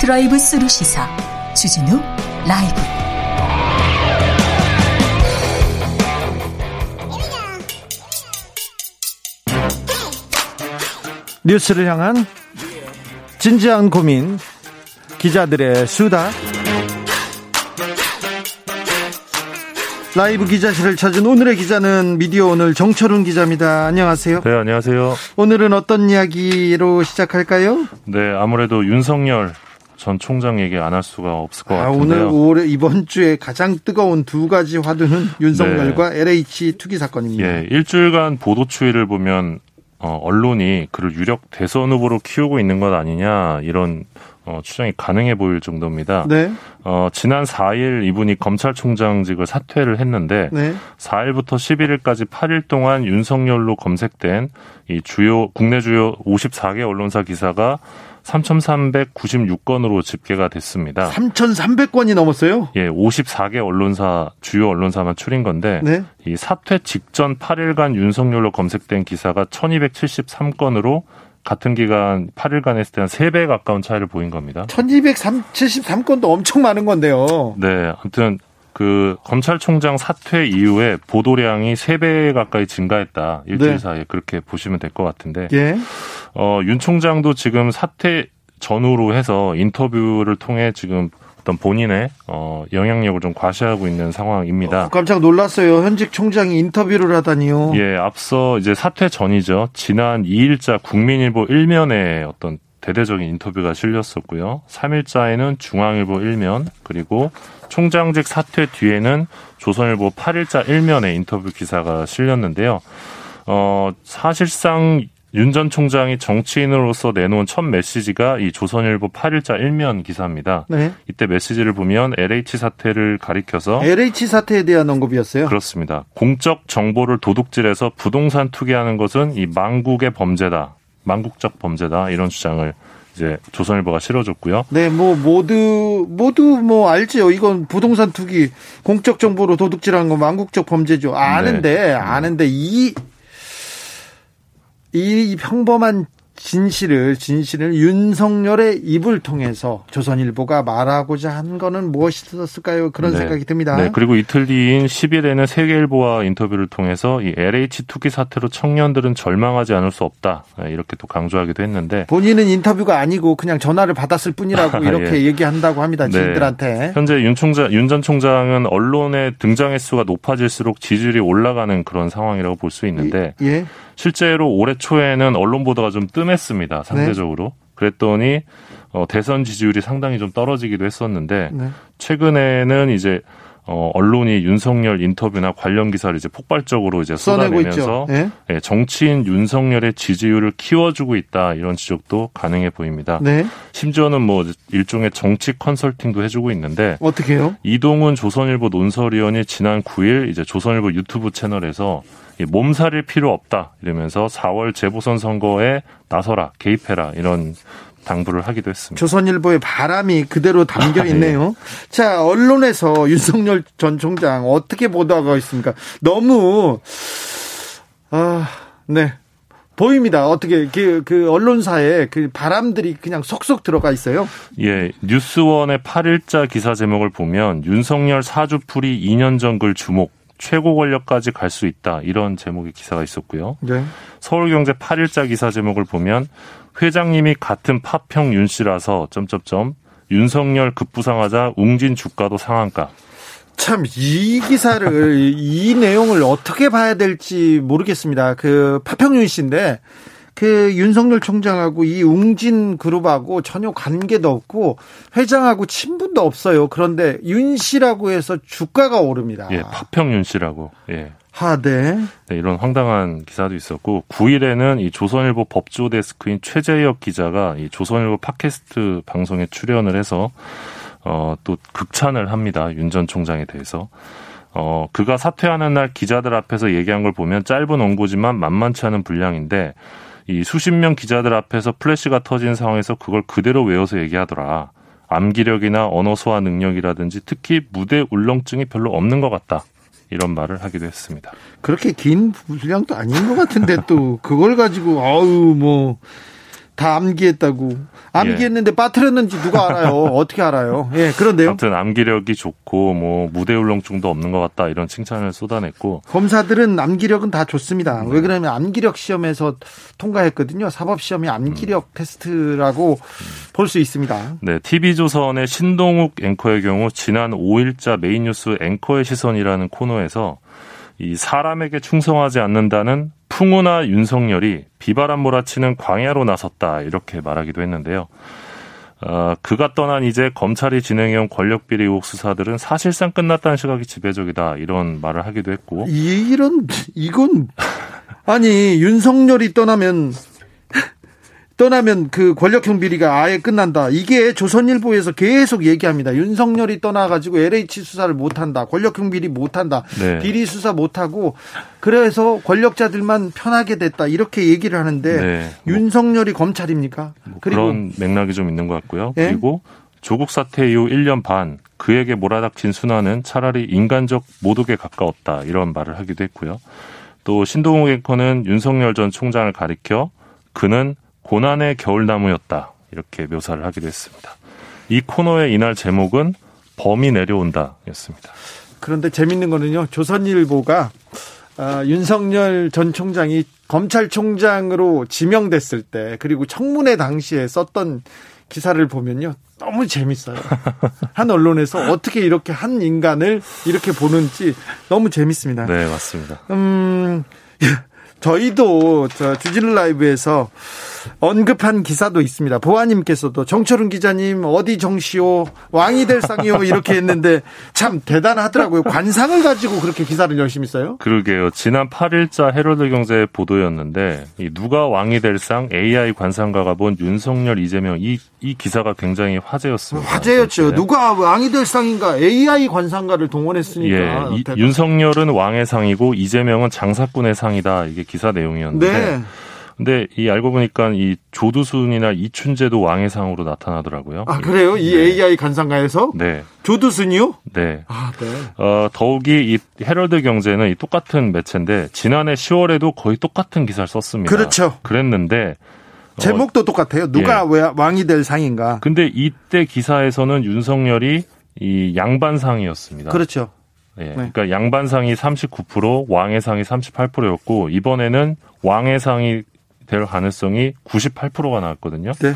드라이브 스루 시사 주진우 라이브. 뉴스를 향한 진지한 고민 기자들의 수다 라이브 기자실을 찾은 오늘의 기자는 미디어 오늘 정철훈 기자입니다. 안녕하세요. 네, 안녕하세요. 오늘은 어떤 이야기로 시작할까요? 네, 아무래도 윤석열 전 총장 얘기 안 할 수가 없을 것 아, 같은데요. 오늘 올해 이번 주에 가장 뜨거운 두 가지 화두는 윤석열과 LH 투기 사건입니다. 예, 일주일간 보도 추이를 보면 어, 언론이 그를 유력 대선 후보로 키우고 있는 것 아니냐 이런 어, 추정이 가능해 보일 정도입니다. 네, 어, 지난 4일 이분이 검찰총장직을 사퇴를 했는데 네. 4일부터 11일까지 8일 동안 윤석열로 검색된 이 주요 국내 주요 54개 언론사 기사가 3,396건으로 집계가 됐습니다. 3,300건이 넘었어요. 예, 54개 언론사 주요 언론사만 추린 건데 네. 이 사퇴 직전 8일간 윤석열로 검색된 기사가 1273건으로 같은 기간 8일간 했을 때한 3배 가까운 차이를 보인 겁니다. 1273건도 엄청 많은 건데요. 네, 아무튼 그 검찰총장 사퇴 이후에 보도량이 3배 가까이 증가했다. 일주일 네. 사이에 그렇게 보시면 될 것 같은데 예. 어, 윤 총장도 지금 사퇴 전후로 해서 인터뷰를 통해 지금 어떤 본인의 어, 영향력을 좀 과시하고 있는 상황입니다. 어, 깜짝 놀랐어요. 현직 총장이 인터뷰를 하다니요. 예, 앞서 이제 사퇴 전이죠. 지난 2일자 국민일보 1면에 어떤 대대적인 인터뷰가 실렸었고요. 3일자에는 중앙일보 1면, 그리고 총장직 사퇴 뒤에는 조선일보 8일자 1면에 인터뷰 기사가 실렸는데요. 어, 사실상 윤 전 총장이 정치인으로서 내놓은 첫 메시지가 이 조선일보 8일자 1면 기사입니다. 네. 이때 메시지를 보면 LH 사태를 가리켜서 LH 사태에 대한 언급이었어요. 그렇습니다. 공적 정보를 도둑질해서 부동산 투기하는 것은 이 망국의 범죄다. 망국적 범죄다. 이런 주장을 이제 조선일보가 실어줬고요. 네, 뭐 모두 모두 뭐 알지요. 이건 부동산 투기, 공적 정보로 도둑질하는 거 망국적 범죄죠. 아는데 네. 아는데 이 이 평범한 진실을 진실을 윤석열의 입을 통해서 조선일보가 말하고자 한 거는 무엇이었을까요? 그런 네. 생각이 듭니다. 네, 그리고 이틀 뒤인 10일에는 세계일보와 인터뷰를 통해서 이 LH 투기 사태로 청년들은 절망하지 않을 수 없다. 네, 이렇게 또 강조하기도 했는데 본인은 인터뷰가 아니고 그냥 전화를 받았을 뿐이라고 이렇게 예. 얘기한다고 합니다. 네. 지인들한테. 현재 윤 총장, 윤 전 총장은 언론의 등장 횟수가 높아질수록 지지율이 올라가는 그런 상황이라고 볼 수 있는데 예. 실제로 올해 초에는 언론 보도가 좀 뜸했습니다. 상대적으로. 그랬더니 어, 대선 지지율이 상당히 좀 떨어지기도 했었는데 네. 최근에는 이제 어, 언론이 윤석열 인터뷰나 관련 기사를 이제 폭발적으로 이제 쏟아내면서. 예. 예, 정치인 윤석열의 지지율을 키워주고 있다 이런 지적도 가능해 보입니다. 네. 심지어는 뭐 일종의 정치 컨설팅도 해주고 있는데 어떻게 해요? 이동훈 조선일보 논설위원이 지난 9일 이제 조선일보 유튜브 채널에서 이 몸살일 필요 없다 이러면서 4월 재보선 선거에 나서라 개입해라 이런 당부를 하기도 했습니다. 조선일보의 바람이 그대로 담겨 아, 예. 있네요. 자, 언론에서 윤석열 전 총장 어떻게 보도하고 있습니까? 너무 아, 네. 보입니다. 어떻게 그, 그 언론사에 그 바람들이 그냥 속속 들어가 있어요. 예, 뉴스원의 8일자 기사 제목을 보면 윤석열 사주풀이 2년 전 글 주목 최고 권력까지 갈 수 있다 이런 제목의 기사가 있었고요. 네. 서울경제 8일자 기사 제목을 보면 회장님이 같은 파평 윤 씨라서 점점점 윤석열 급부상하자 웅진 주가도 상한가. 참 이 기사를 이 내용을 어떻게 봐야 될지 모르겠습니다. 그 파평윤 씨인데 그 윤석열 총장하고 이 웅진 그룹하고 전혀 관계도 없고 회장하고 친분도 없어요. 그런데 윤 씨라고 해서 주가가 오릅니다. 예, 파평윤 씨라고. 예. 아, 네. 네, 이런 황당한 기사도 있었고 9일에는 이 조선일보 법조 데스크인 최재혁 기자가 이 조선일보 팟캐스트 방송에 출연을 해서 어, 또 극찬을 합니다. 윤 전 총장에 대해서. 어, 그가 사퇴하는 날 기자들 앞에서 얘기한 걸 보면 짧은 원고지만 만만치 않은 분량인데 이 수십 명 기자들 앞에서 플래시가 터진 상황에서 그걸 그대로 외워서 얘기하더라. 암기력이나 언어 소화 능력이라든지 특히 무대 울렁증이 별로 없는 것 같다. 이런 말을 하기도 했습니다. 그렇게 긴 분량도 아닌 것 같은데 또 그걸 가지고 아우 뭐 다 암기했다고 암기했는데 예. 빠뜨렸는지 누가 알아요? 어떻게 알아요? 예, 그런데요. 아무튼 암기력이 좋고 뭐 무대 울렁증도 없는 것 같다 이런 칭찬을 쏟아냈고 검사들은 암기력은 다 좋습니다. 네. 왜 그러냐면 암기력 시험에서 통과했거든요. 사법 시험이 암기력 음. 테스트라고 음. 볼수 있습니다. 네, TV조선의 신동욱 앵커의 경우 지난 5일자 메인 뉴스 앵커의 시선이라는 코너에서 이 사람에게 충성하지 않는다는 풍운아 윤석열이 비바람 몰아치는 광야로 나섰다 이렇게 말하기도 했는데요. 어, 그가 떠난 이제 검찰이 진행해온 권력비리 의혹 수사들은 사실상 끝났다는 시각이 지배적이다 이런 말을 하기도 했고 이런 이건 아니 윤석열이 떠나면 떠나면 그 권력형 비리가 아예 끝난다. 이게 조선일보에서 계속 얘기합니다. 윤석열이 떠나가지고 LH 수사를 못한다. 권력형 비리 못한다. 네. 비리 수사 못하고 그래서 권력자들만 편하게 됐다. 이렇게 얘기를 하는데 네. 윤석열이 검찰입니까? 뭐 그런 맥락이 좀 있는 것 같고요. 네? 그리고 조국 사태 이후 1년 반 그에게 몰아닥친 순환은 차라리 인간적 모독에 가까웠다. 이런 말을 하기도 했고요. 또 신동욱 앵커는 윤석열 전 총장을 가리켜 그는 고난의 겨울나무였다. 이렇게 묘사를 하기도 했습니다. 이 코너의 이날 제목은 범이 내려온다 였습니다. 그런데 재밌는 거는요. 조선일보가 아, 윤석열 전 총장이 검찰총장으로 지명됐을 때 그리고 청문회 당시에 썼던 기사를 보면요. 너무 재밌어요. 한 언론에서 어떻게 이렇게 한 인간을 이렇게 보는지 너무 재밌습니다. 네, 맞습니다. 음, 저희도 저 주진우 라이브에서 언급한 기사도 있습니다. 보아님께서도 정철훈 기자님 어디 정시오 왕이 될 상이요 이렇게 했는데 참 대단하더라고요. 관상을 가지고 그렇게 기사를 열심히 써요. 그러게요. 지난 8일자 헤럴드 경제 보도였는데 누가 왕이 될 상 AI 관상가가 본 윤석열 이재명 이, 이 기사가 굉장히 화제였습니다. 화제였죠. 네. 누가 왕이 될 상인가 AI 관상가를 동원했으니까. 예, 이, 윤석열은 왕의 상이고 이재명은 장사꾼의 상이다. 이게 기사 내용이었는데. 네. 근데 이 알고 보니까 이 조두순이나 이춘재도 왕의 상으로 나타나더라고요. 아 그래요? 이 네. AI 관상가에서? 네. 조두순이요? 네. 아 네. 어 더욱이 이 헤럴드 경제는 이 똑같은 매체인데 지난해 10월에도 거의 똑같은 기사를 썼습니다. 그렇죠. 그랬는데 어, 제목도 어, 똑같아요. 누가 예. 왜 왕이 될 상인가? 근데 이때 기사에서는 윤석열이 이 양반상이었습니다. 그렇죠. 예. 네. 그러니까 양반상이 39%, 왕의 상이 38%였고 이번에는 왕의 상이 될 가능성이 98%가 나왔거든요. 네.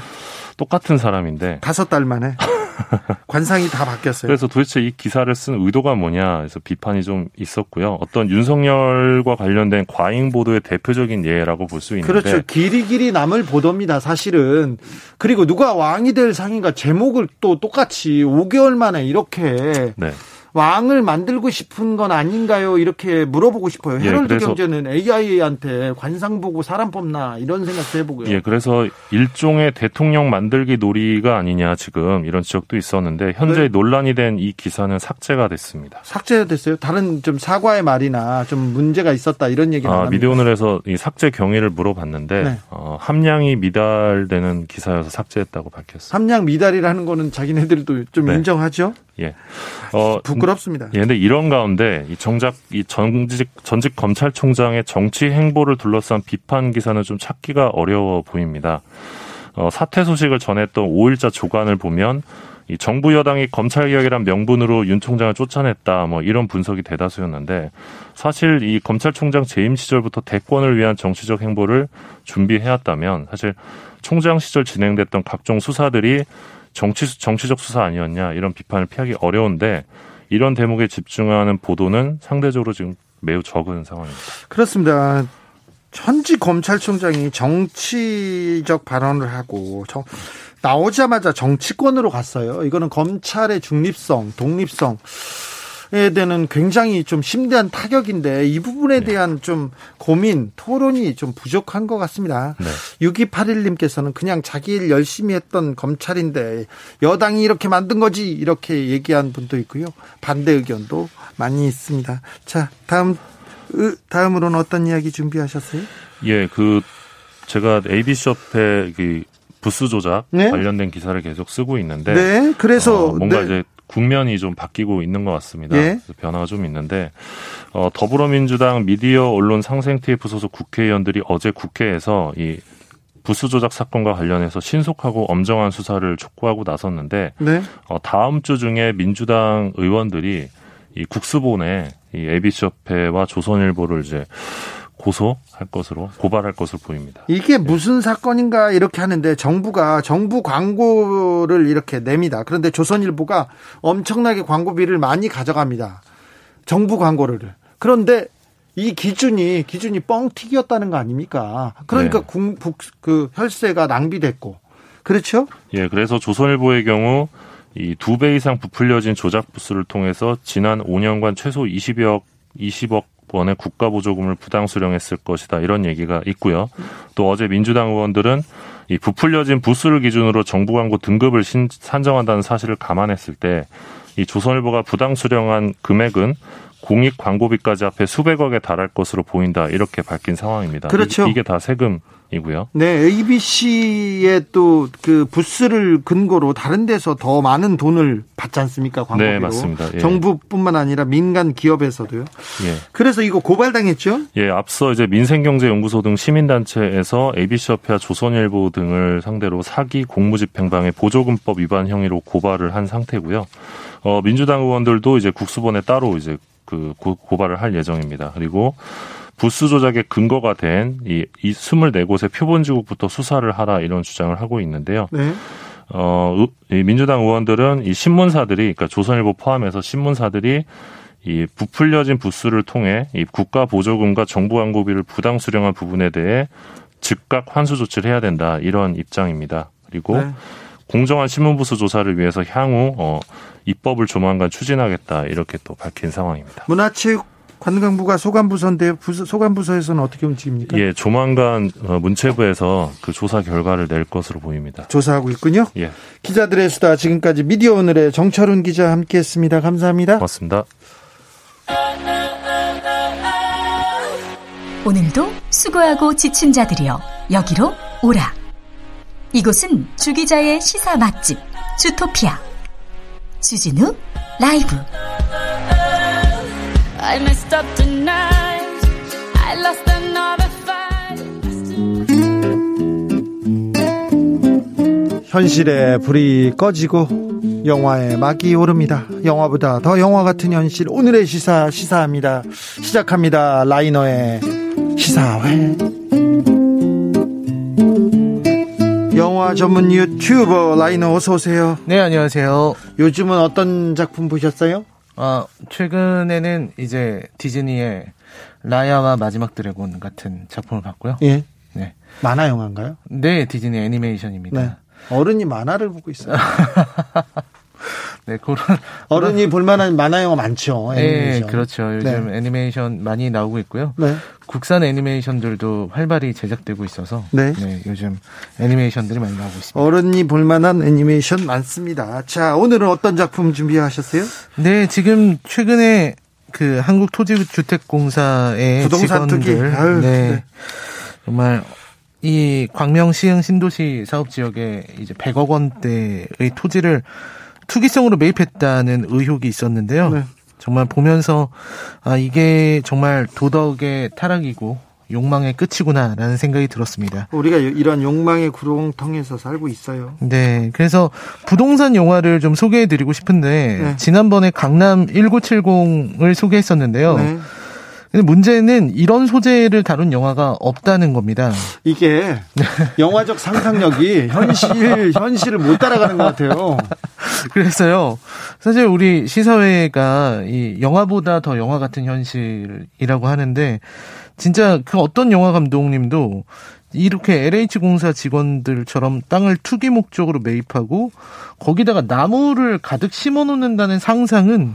똑같은 사람인데 다섯 달 만에 관상이 다 바뀌었어요. 그래서 도대체 이 기사를 쓴 의도가 뭐냐 해서 비판이 좀 있었고요. 어떤 윤석열과 관련된 과잉 보도의 대표적인 예라고 볼 수 있는데 그렇죠. 길이 길이 남을 보도입니다. 사실은 그리고 누가 왕이 될 상인가 제목을 또 똑같이 5개월 만에 이렇게 네. 왕을 만들고 싶은 건 아닌가요? 이렇게 물어보고 싶어요. 예, 헤럴드 경제는 AI한테 관상 보고 사람 뽑나 이런 생각도 해보고요. 예, 그래서 일종의 대통령 만들기 놀이가 아니냐 지금 이런 지적도 있었는데 현재 네. 논란이 된 이 기사는 삭제가 됐습니다. 삭제됐어요? 다른 좀 사과의 말이나 좀 문제가 있었다 이런 얘기는 아, 미디어오늘에서 이 삭제 경위를 물어봤는데 네. 어, 함량이 미달되는 기사여서 삭제했다고 밝혔습니다. 함량 미달이라는 거는 자기네들도 좀 네. 인정하죠? 예. 어, 부끄 럽습니다. 예, 근데 이런 가운데 이 정작 이 전직 전직 검찰총장의 정치 행보를 둘러싼 비판 기사는 좀 찾기가 어려워 보입니다. 어, 사퇴 소식을 전했던 5일자 조간을 보면 이 정부 여당이 검찰 개혁이란 명분으로 윤 총장을 쫓아냈다 뭐 이런 분석이 대다수였는데 사실 이 검찰총장 재임 시절부터 대권을 위한 정치적 행보를 준비해왔다면 사실 총장 시절 진행됐던 각종 수사들이 정치 정치적 수사 아니었냐 이런 비판을 피하기 어려운데 이런 대목에 집중하는 보도는 상대적으로 지금 매우 적은 상황입니다. 그렇습니다. 현직 검찰총장이 정치적 발언을 하고 정, 나오자마자 정치권으로 갔어요. 이거는 검찰의 중립성, 독립성 에 대한 굉장히 좀 심대한 타격인데 이 부분에 네. 대한 좀 고민, 토론이 좀 부족한 것 같습니다. 네. 6281님께서는 그냥 자기 일 열심히 했던 검찰인데 여당이 이렇게 만든 거지 이렇게 얘기한 분도 있고요. 반대 의견도 많이 있습니다. 자, 다음 으, 다음으로는 어떤 이야기 준비하셨어요? 예, 그 제가 AB숍의 그 부수 조작 네. 관련된 기사를 계속 쓰고 있는데 네, 그래서 어, 뭔가 네. 이제 국면이 좀 바뀌고 있는 것 같습니다. 예. 변화가 좀 있는데 어, 더불어민주당 미디어 언론 상생 TF 소속 국회의원들이 어제 국회에서 이 부수 조작 사건과 관련해서 신속하고 엄정한 수사를 촉구하고 나섰는데 네. 어, 다음 주 중에 민주당 의원들이 이 국수본에 이 AB쇼페와 조선일보를 이제 고소할 것으로 고발할 것으로 보입니다. 이게 무슨 사건인가 이렇게 하는데 정부가 정부 광고를 이렇게 냅니다. 그런데 조선일보가 엄청나게 광고비를 많이 가져갑니다. 정부 광고를. 그런데 이 기준이 기준이 뻥튀기였다는 거 아닙니까? 그러니까 네. 국, 국- 그 혈세가 낭비됐고 그렇죠? 예, 그래서 조선일보의 경우 이 두 배 이상 부풀려진 조작 부수를 통해서 지난 5년간 최소 20억 20억 원의 국가 보조금을 부당 수령했을 것이다 이런 얘기가 있고요. 또 어제 민주당 의원들은 이 부풀려진 부수를 기준으로 정부 광고 등급을 신- 산정한다는 사실을 감안했을 때 이 조선일보가 부당 수령한 금액은 공익 광고비까지 합해 수백억에 달할 것으로 보인다 이렇게 밝힌 상황입니다. 그렇죠. 이- 이게 다 세금 이고요. 네, ABC의 또 그 부스를 근거로 다른 데서 더 많은 돈을 받지 않습니까? 광고비로. 네, 맞습니다. 예. 정부뿐만 아니라 민간 기업에서도요. 예. 그래서 이거 고발당했죠? 예, 앞서 이제 민생경제연구소 등 시민단체에서 ABC협회와 조선일보 등을 상대로 사기 공무집행방해 보조금법 위반 혐의로 고발을 한 상태고요. 어, 민주당 의원들도 이제 국수본에 따로 이제 그 고, 고발을 할 예정입니다. 그리고 부수 조작의 근거가 된 이, 이 24곳의 표본 지국부터 수사를 하라 이런 주장을 하고 있는데요. 네. 어, 의- 이 민주당 의원들은 이 신문사들이, 그러니까 조선일보 포함해서 신문사들이 이 부풀려진 부수를 통해 이 국가 보조금과 정부 광고비를 부당 수령한 부분에 대해 즉각 환수 조치를 해야 된다 이런 입장입니다. 그리고 네. 공정한 신문 부수 조사를 위해서 향후 어, 입법을 조만간 추진하겠다 이렇게 또 밝힌 상황입니다. 문화체육 관광부가 소관부서인데 부서, 소관부서에서는 어떻게 움직입니까? 예, 조만간 어, 문체부에서 그 조사 결과를 낼 것으로 보입니다. 조사하고 있군요. 예, 기자들의 수다 지금까지 미디어 오늘의 정철훈 기자 함께했습니다. 감사합니다. 고맙습니다. 오늘도 수고하고 지친 자들이여 여기로 오라. 이곳은 주 기자의 시사 맛집 주토피아 주진우 라이브 I messed up tonight. I lost another fight. 현실의 불이 꺼지고 영화의 막이 오릅니다. 영화보다 더 영화 같은 현실 오늘의 시사 시사합니다. 시작합니다. 라이너의 시사회. 영화 전문 유튜버 라이너 어서 오세요. 네, 안녕하세요. 요즘은 어떤 작품 보셨어요? 아, 최근에는 이제 디즈니의 라야와 마지막 드래곤 같은 작품을 봤고요. 예. 네. 만화 영화인가요? 네, 디즈니 애니메이션입니다. 네. 어른이 만화를 보고 있어요. 네, 그런. 어른이 볼만한 만화 영화 많죠. 네, 애니메이션. 그렇죠. 요즘 네. 애니메이션 많이 나오고 있고요. 네. 국산 애니메이션들도 활발히 제작되고 있어서. 네. 요즘 애니메이션들이 많이 나오고 있습니다. 어른이 볼만한 애니메이션 많습니다. 자, 오늘은 어떤 작품 준비하셨어요? 네, 지금 최근에 그 한국 토지주택공사의 부동산 투기. 직원들. 아유, 네. 네. 정말 이 광명 시흥 신도시 사업 지역에 이제 100억 원대의 토지를 투기성으로 매입했다는 의혹이 있었는데요. 네. 정말 보면서 아 이게 정말 도덕의 타락이고 욕망의 끝이구나라는 생각이 들었습니다. 우리가 이런 욕망의 구렁텅에서 살고 있어요. 네, 그래서 부동산 영화를 좀 소개해 드리고 싶은데 네. 지난번에 강남 1970을 소개했었는데요. 네. 근데 문제는 이런 소재를 다룬 영화가 없다는 겁니다. 이게 영화적 상상력이 현실 현실을 못 따라가는 것 같아요. 그래서요. 사실 우리 시사회가 이 영화보다 더 영화 같은 현실이라고 하는데 진짜 그 어떤 영화 감독님도 이렇게 LH 공사 직원들처럼 땅을 투기 목적으로 매입하고 거기다가 나무를 가득 심어 놓는다는 상상은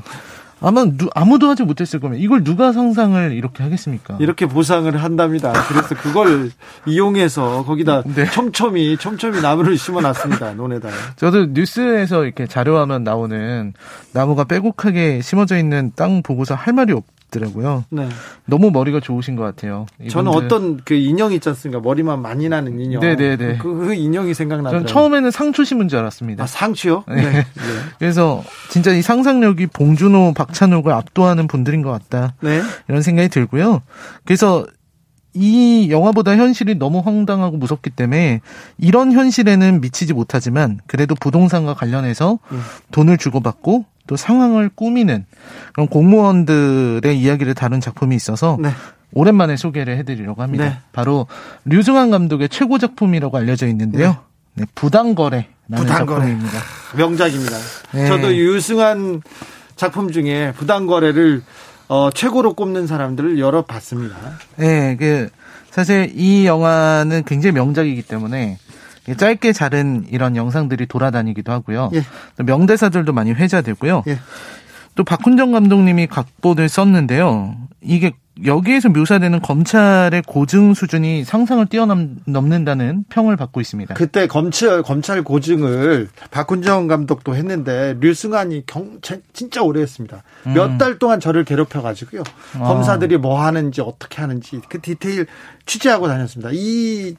아마 누, 아무도 하지 못했을 겁니다. 이걸 누가 상상을 이렇게 하겠습니까? 이렇게 보상을 한답니다. 그래서 그걸 이용해서 거기다 네. 촘촘히 촘촘히 나무를 심어놨습니다. 논에다. 저도 뉴스에서 이렇게 자료화면 나오는 나무가 빼곡하게 심어져 있는 땅 보고서 할 말이 없 더라고요. 네. 너무 머리가 좋으신 것 같아요. 저는 이분들. 어떤 그 인형 있지 않습니까? 머리만 많이 나는 인형. 네네네. 그, 그 인형이 저는 생각나더라고요. 처음에는 상추 심은 줄 알았습니다. 아, 상추요? 네. 네. 네. 그래서 진짜 이 상상력이 봉준호, 박찬욱을 압도하는 분들인 것 같다. 네. 이런 생각이 들고요. 그래서 이 영화보다 현실이 너무 황당하고 무섭기 때문에 이런 현실에는 미치지 못하지만 그래도 부동산과 관련해서 음. 돈을 주고받고 또 상황을 꾸미는 그런 공무원들의 이야기를 다룬 작품이 있어서 네. 오랜만에 소개를 해드리려고 합니다. 네. 바로 류승환 감독의 최고 작품이라고 알려져 있는데요. 네, 부당거래라는 부당거래. 작품입니다. 명작입니다. 네. 저도 유승한 작품 중에 부당거래를 어, 최고로 꼽는 사람들을 여러 봤습니다. 네, 그 사실 이 영화는 굉장히 명작이기 때문에 짧게 자른 이런 영상들이 돌아다니기도 하고요. 예. 또 명대사들도 많이 회자되고요. 예. 또 박훈정 감독님이 각본을 썼는데요. 이게 여기에서 묘사되는 검찰의 고증 수준이 상상을 뛰어넘는다는 평을 받고 있습니다. 그때 검찰 검찰 고증을 박훈정 감독도 했는데 류승환이 경 제- 진짜 오래 했습니다. 몇달 동안 저를 괴롭혀 가지고요. 아. 검사들이 뭐 하는지 어떻게 하는지 그 디테일 취재하고 다녔습니다. 이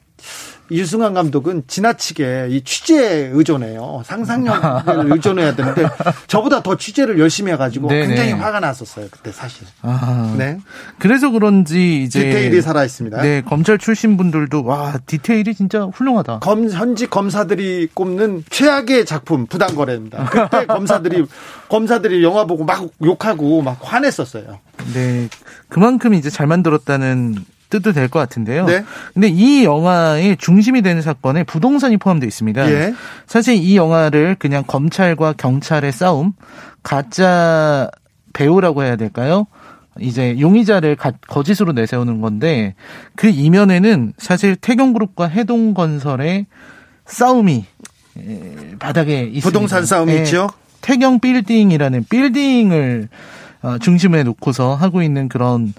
유승환 감독은 지나치게 이 취재에 의존해요. 상상력을 의존해야 되는데 저보다 더 취재를 열심히 해가지고 네네. 굉장히 화가 났었어요. 그때 사실. 아, 네. 그래서 그런지 이제 디테일이 살아 있습니다. 네, 검찰 출신 분들도 와 디테일이 진짜 훌륭하다. 검, 현직 검사들이 꼽는 최악의 작품 부당거래입니다. 그때 검사들이 검사들이 영화 보고 막 욕하고 막 화냈었어요. 네, 그만큼 이제 잘 만들었다는 뜻도 될 것 같은데요. 네. 근데 이 영화의 중심이 되는 사건에 부동산이 포함되어 있습니다. 예. 사실 이 영화를 그냥 검찰과 경찰의 싸움, 가짜 배우라고 해야 될까요? 이제 용의자를 가- 거짓으로 내세우는 건데 그 이면에는 사실 태경그룹과 해동건설의 싸움이 에, 바닥에 있습니다. 부동산 싸움이 예, 있죠. 태경 빌딩이라는 빌딩을 어, 중심에 놓고서 하고 있는 그런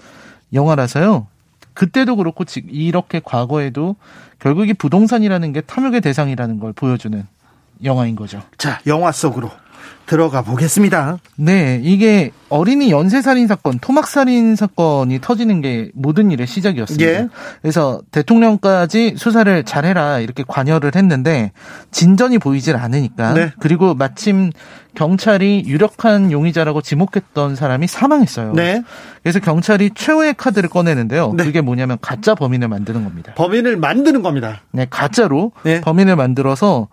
영화라서요. 그때도 그렇고 지- 이렇게 과거에도 결국 이 부동산이라는 게 탐욕의 대상이라는 걸 보여주는 영화인 거죠. 자, 영화 속으로 들어가 보겠습니다. 네, 이게 어린이 연쇄살인 사건, 토막살인 사건이 터지는 게 모든 일의 시작이었습니다. 예. 그래서 대통령까지 수사를 잘해라 이렇게 관여를 했는데 진전이 보이질 않으니까 네. 그리고 마침 경찰이 유력한 용의자라고 지목했던 사람이 사망했어요. 네. 그래서 경찰이 최후의 카드를 꺼내는데요. 네. 그게 뭐냐면 가짜 범인을 만드는 겁니다. 범인을 만드는 겁니다. 네, 가짜로 네. 범인을 만들어서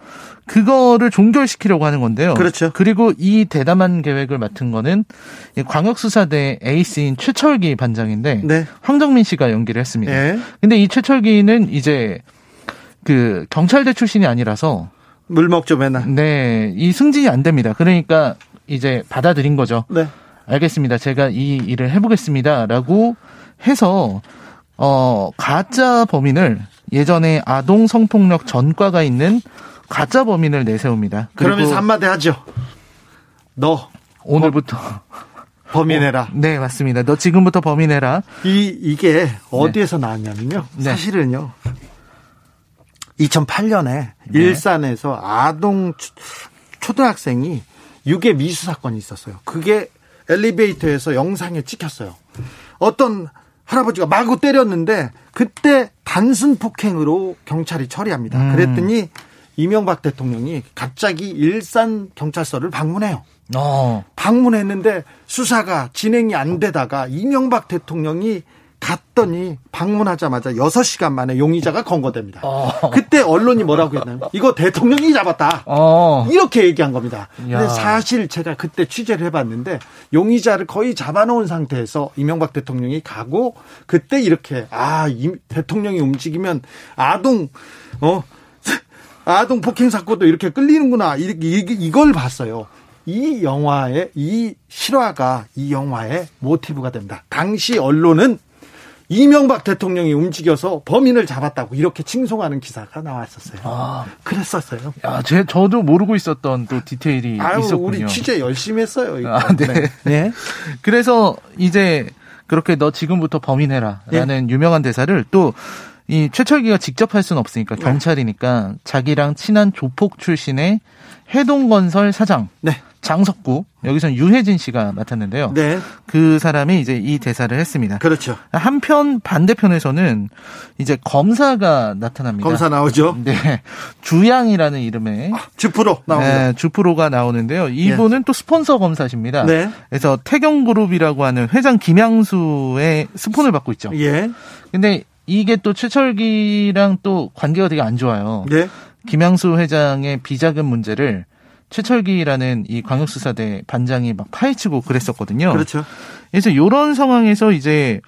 그거를 종결시키려고 하는 건데요. 그렇죠. 그리고 이 대담한 계획을 맡은 거는 이 광역수사대 에이스인 최철기 반장인데 네. 황정민 씨가 연기를 했습니다. 예. 근데 이 최철기는 이제 그 경찰대 출신이 아니라서 물 먹죠, 맨날. 네, 이 승진이 안 됩니다. 그러니까 이제 받아들인 거죠. 네. 알겠습니다. 제가 이 일을 해보겠습니다라고 해서 어 가짜 범인을 예전에 아동 성폭력 전과가 있는 가짜 범인을 내세웁니다. 그러면서 한마디 하죠. 너 오늘부터 범인해라. 네 맞습니다. 너 지금부터 범인해라. 이 이게 어디에서 나왔냐면요. 네. 사실은요. 2008년에 일산에서 아동 초- 초등학생이 유괴 미수 사건이 있었어요. 그게 엘리베이터에서 영상에 찍혔어요. 어떤 할아버지가 마구 때렸는데 그때 단순 폭행으로 경찰이 처리합니다. 음. 그랬더니 이명박 대통령이 갑자기 일산 경찰서를 방문해요. 어 방문했는데 수사가 진행이 안 되다가 이명박 대통령이 갔더니 방문하자마자 6시간 만에 용의자가 검거됩니다. 어. 그때 언론이 뭐라고 했나요? 이거 대통령이 잡았다. 어. 이렇게 얘기한 겁니다. 야. 근데 사실 제가 그때 취재를 해봤는데 용의자를 거의 잡아놓은 상태에서 이명박 대통령이 가고 그때 이렇게 아 이, 대통령이 움직이면 아동 어 아동 폭행 사건도 이렇게 끌리는구나 이, 이, 이걸 봤어요. 이 영화의 이 실화가 이 영화의 모티브가 됩니다. 당시 언론은 이명박 대통령이 움직여서 범인을 잡았다고 이렇게 칭송하는 기사가 나왔었어요. 아. 그랬었어요. 야, 제 저도 모르고 있었던 또 디테일이 아유, 있었군요. 우리 취재 열심히 했어요. 이거. 아, 네. 네. 그래서 이제 그렇게 너 지금부터 범인해라라는 예. 유명한 대사를 또 이 최철기가 직접 할 수는 없으니까 네. 경찰이니까 자기랑 친한 조폭 출신의 해동건설 사장 네. 장석구 여기서는 유해진 씨가 맡았는데요. 네. 그 사람이 이제 이 대사를 했습니다. 그렇죠. 한편 반대편에서는 이제 검사가 나타납니다. 검사 나오죠. 네. 주양이라는 이름의 주프로 나옵니다. 네, 주프로가 나오는데요. 이분은 또 스폰서 검사십니다. 네. 그래서 태경그룹이라고 하는 회장 김양수의 스폰을 받고 있죠. 예. 근데 이게 또 최철기랑 또 관계가 되게 안 좋아요. 네. 김양수 회장의 비자금 문제를 최철기라는 이 광역수사대 반장이 막 파헤치고 그랬었거든요. 그렇죠. 그래서 이런 상황에서 이제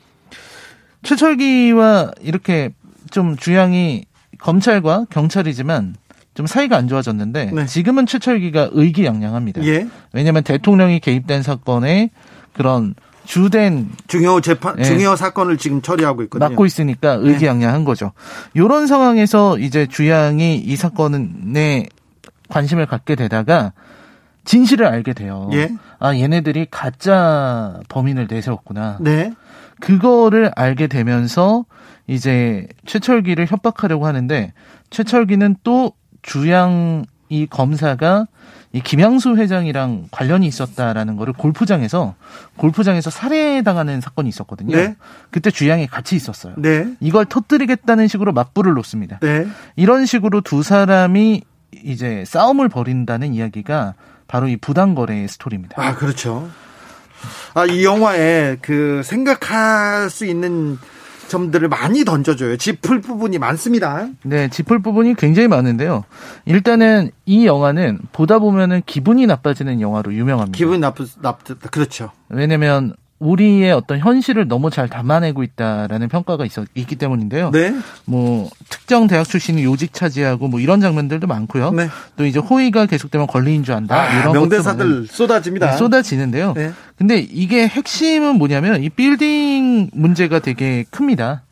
최철기와 이렇게 좀 주양이 검찰과 경찰이지만 좀 사이가 안 좋아졌는데 네. 지금은 최철기가 의기양양합니다. 예. 왜냐하면 대통령이 개입된 사건에 그런 주된 중요 재판, 예. 중요 사건을 지금 처리하고 있거든요. 맡고 있으니까 의기양양한 거죠. 이런 상황에서 이제 주양이 이 사건에 관심을 갖게 되다가 진실을 알게 돼요. 예. 아 얘네들이 가짜 범인을 내세웠구나. 네. 그거를 알게 되면서 이제 최철기를 협박하려고 하는데 최철기는 또 주양 이 검사가 이 김양수 회장이랑 관련이 있었다라는 거를 골프장에서 골프장에서 살해당하는 사건이 있었거든요. 네. 그때 주양이 같이 있었어요. 네. 이걸 터뜨리겠다는 식으로 맞불을 놓습니다. 네. 이런 식으로 두 사람이 이제 싸움을 벌인다는 이야기가 바로 이 부당 거래의 스토리입니다. 아, 그렇죠. 아, 이 영화에 그 생각할 수 있는 점들을 많이 던져줘요. 짚을 부분이 많습니다. 네, 짚을 부분이 굉장히 많은데요. 일단은 이 영화는 보다 보면은 기분이 나빠지는 영화로 유명합니다. 기분 나쁘, 나쁘다. 그렇죠. 왜냐면 우리의 어떤 현실을 너무 잘 담아내고 있다라는 평가가 있어, 있기 때문인데요. 네. 뭐 특정 대학 출신이 요직 차지하고 뭐 이런 장면들도 많고요. 네. 또 이제 호의가 계속되면 권리인 줄 안다. 아, 이런 명대사들 쏟아집니다. 네, 쏟아지는데요. 네. 근데 이게 핵심은 뭐냐면 이 빌딩 문제가 되게 큽니다.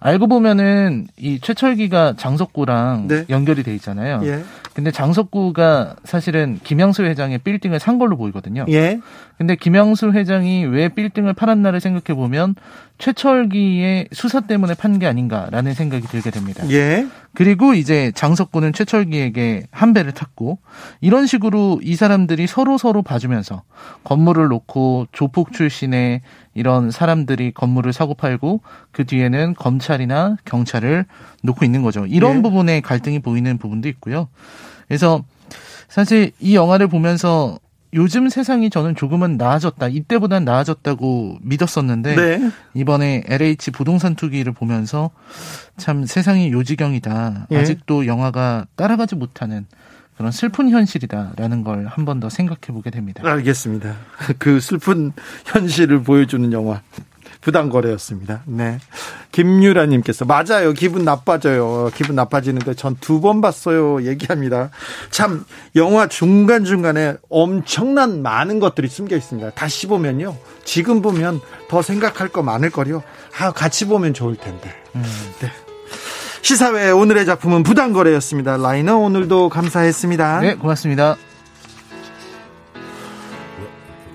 알고 보면은 이 최철기가 장석구랑 네. 연결이 돼 있잖아요. 예. 근데 장석구가 사실은 김양수 회장의 빌딩을 산 걸로 보이거든요. 예. 근데 김양수 회장이 왜 빌딩을 팔았나를 생각해 보면 최철기의 수사 때문에 판 게 아닌가라는 생각이 들게 됩니다. 예. 그리고 이제 장석구는 최철기에게 한 배를 탔고 이런 식으로 이 사람들이 서로 서로 봐주면서 건물을 놓고 조폭 출신의 이런 사람들이 건물을 사고 팔고 그 뒤에는 검찰이나 경찰을 놓고 있는 거죠. 이런 네. 부분에 갈등이 보이는 부분도 있고요. 그래서 사실 이 영화를 보면서 요즘 세상이 저는 조금은 나아졌다. 이때보단 나아졌다고 믿었었는데 네. 이번에 LH 부동산 투기를 보면서 참 세상이 요지경이다. 예. 아직도 영화가 따라가지 못하는 그런 슬픈 현실이다라는 걸 한 번 더 생각해 보게 됩니다. 알겠습니다. 그 슬픈 현실을 보여주는 영화. 부당거래였습니다. 네. 김유라님께서, 맞아요. 기분 나빠져요. 기분 나빠지는데 전 두 번 봤어요. 얘기합니다. 참, 영화 중간중간에 엄청난 많은 것들이 숨겨 있습니다. 다시 보면요. 지금 보면 더 생각할 거 많을 거요. 아, 같이 보면 좋을 텐데. 네. 시사회 오늘의 작품은 부당거래였습니다. 라이너 오늘도 감사했습니다. 네, 고맙습니다.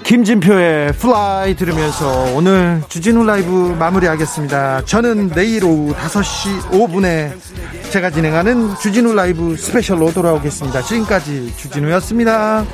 김진표의 Fly 들으면서 오늘 주진우 라이브 마무리하겠습니다. 저는 내일 오후 5시 5분에 제가 진행하는 주진우 라이브 스페셜로 돌아오겠습니다. 지금까지 주진우였습니다.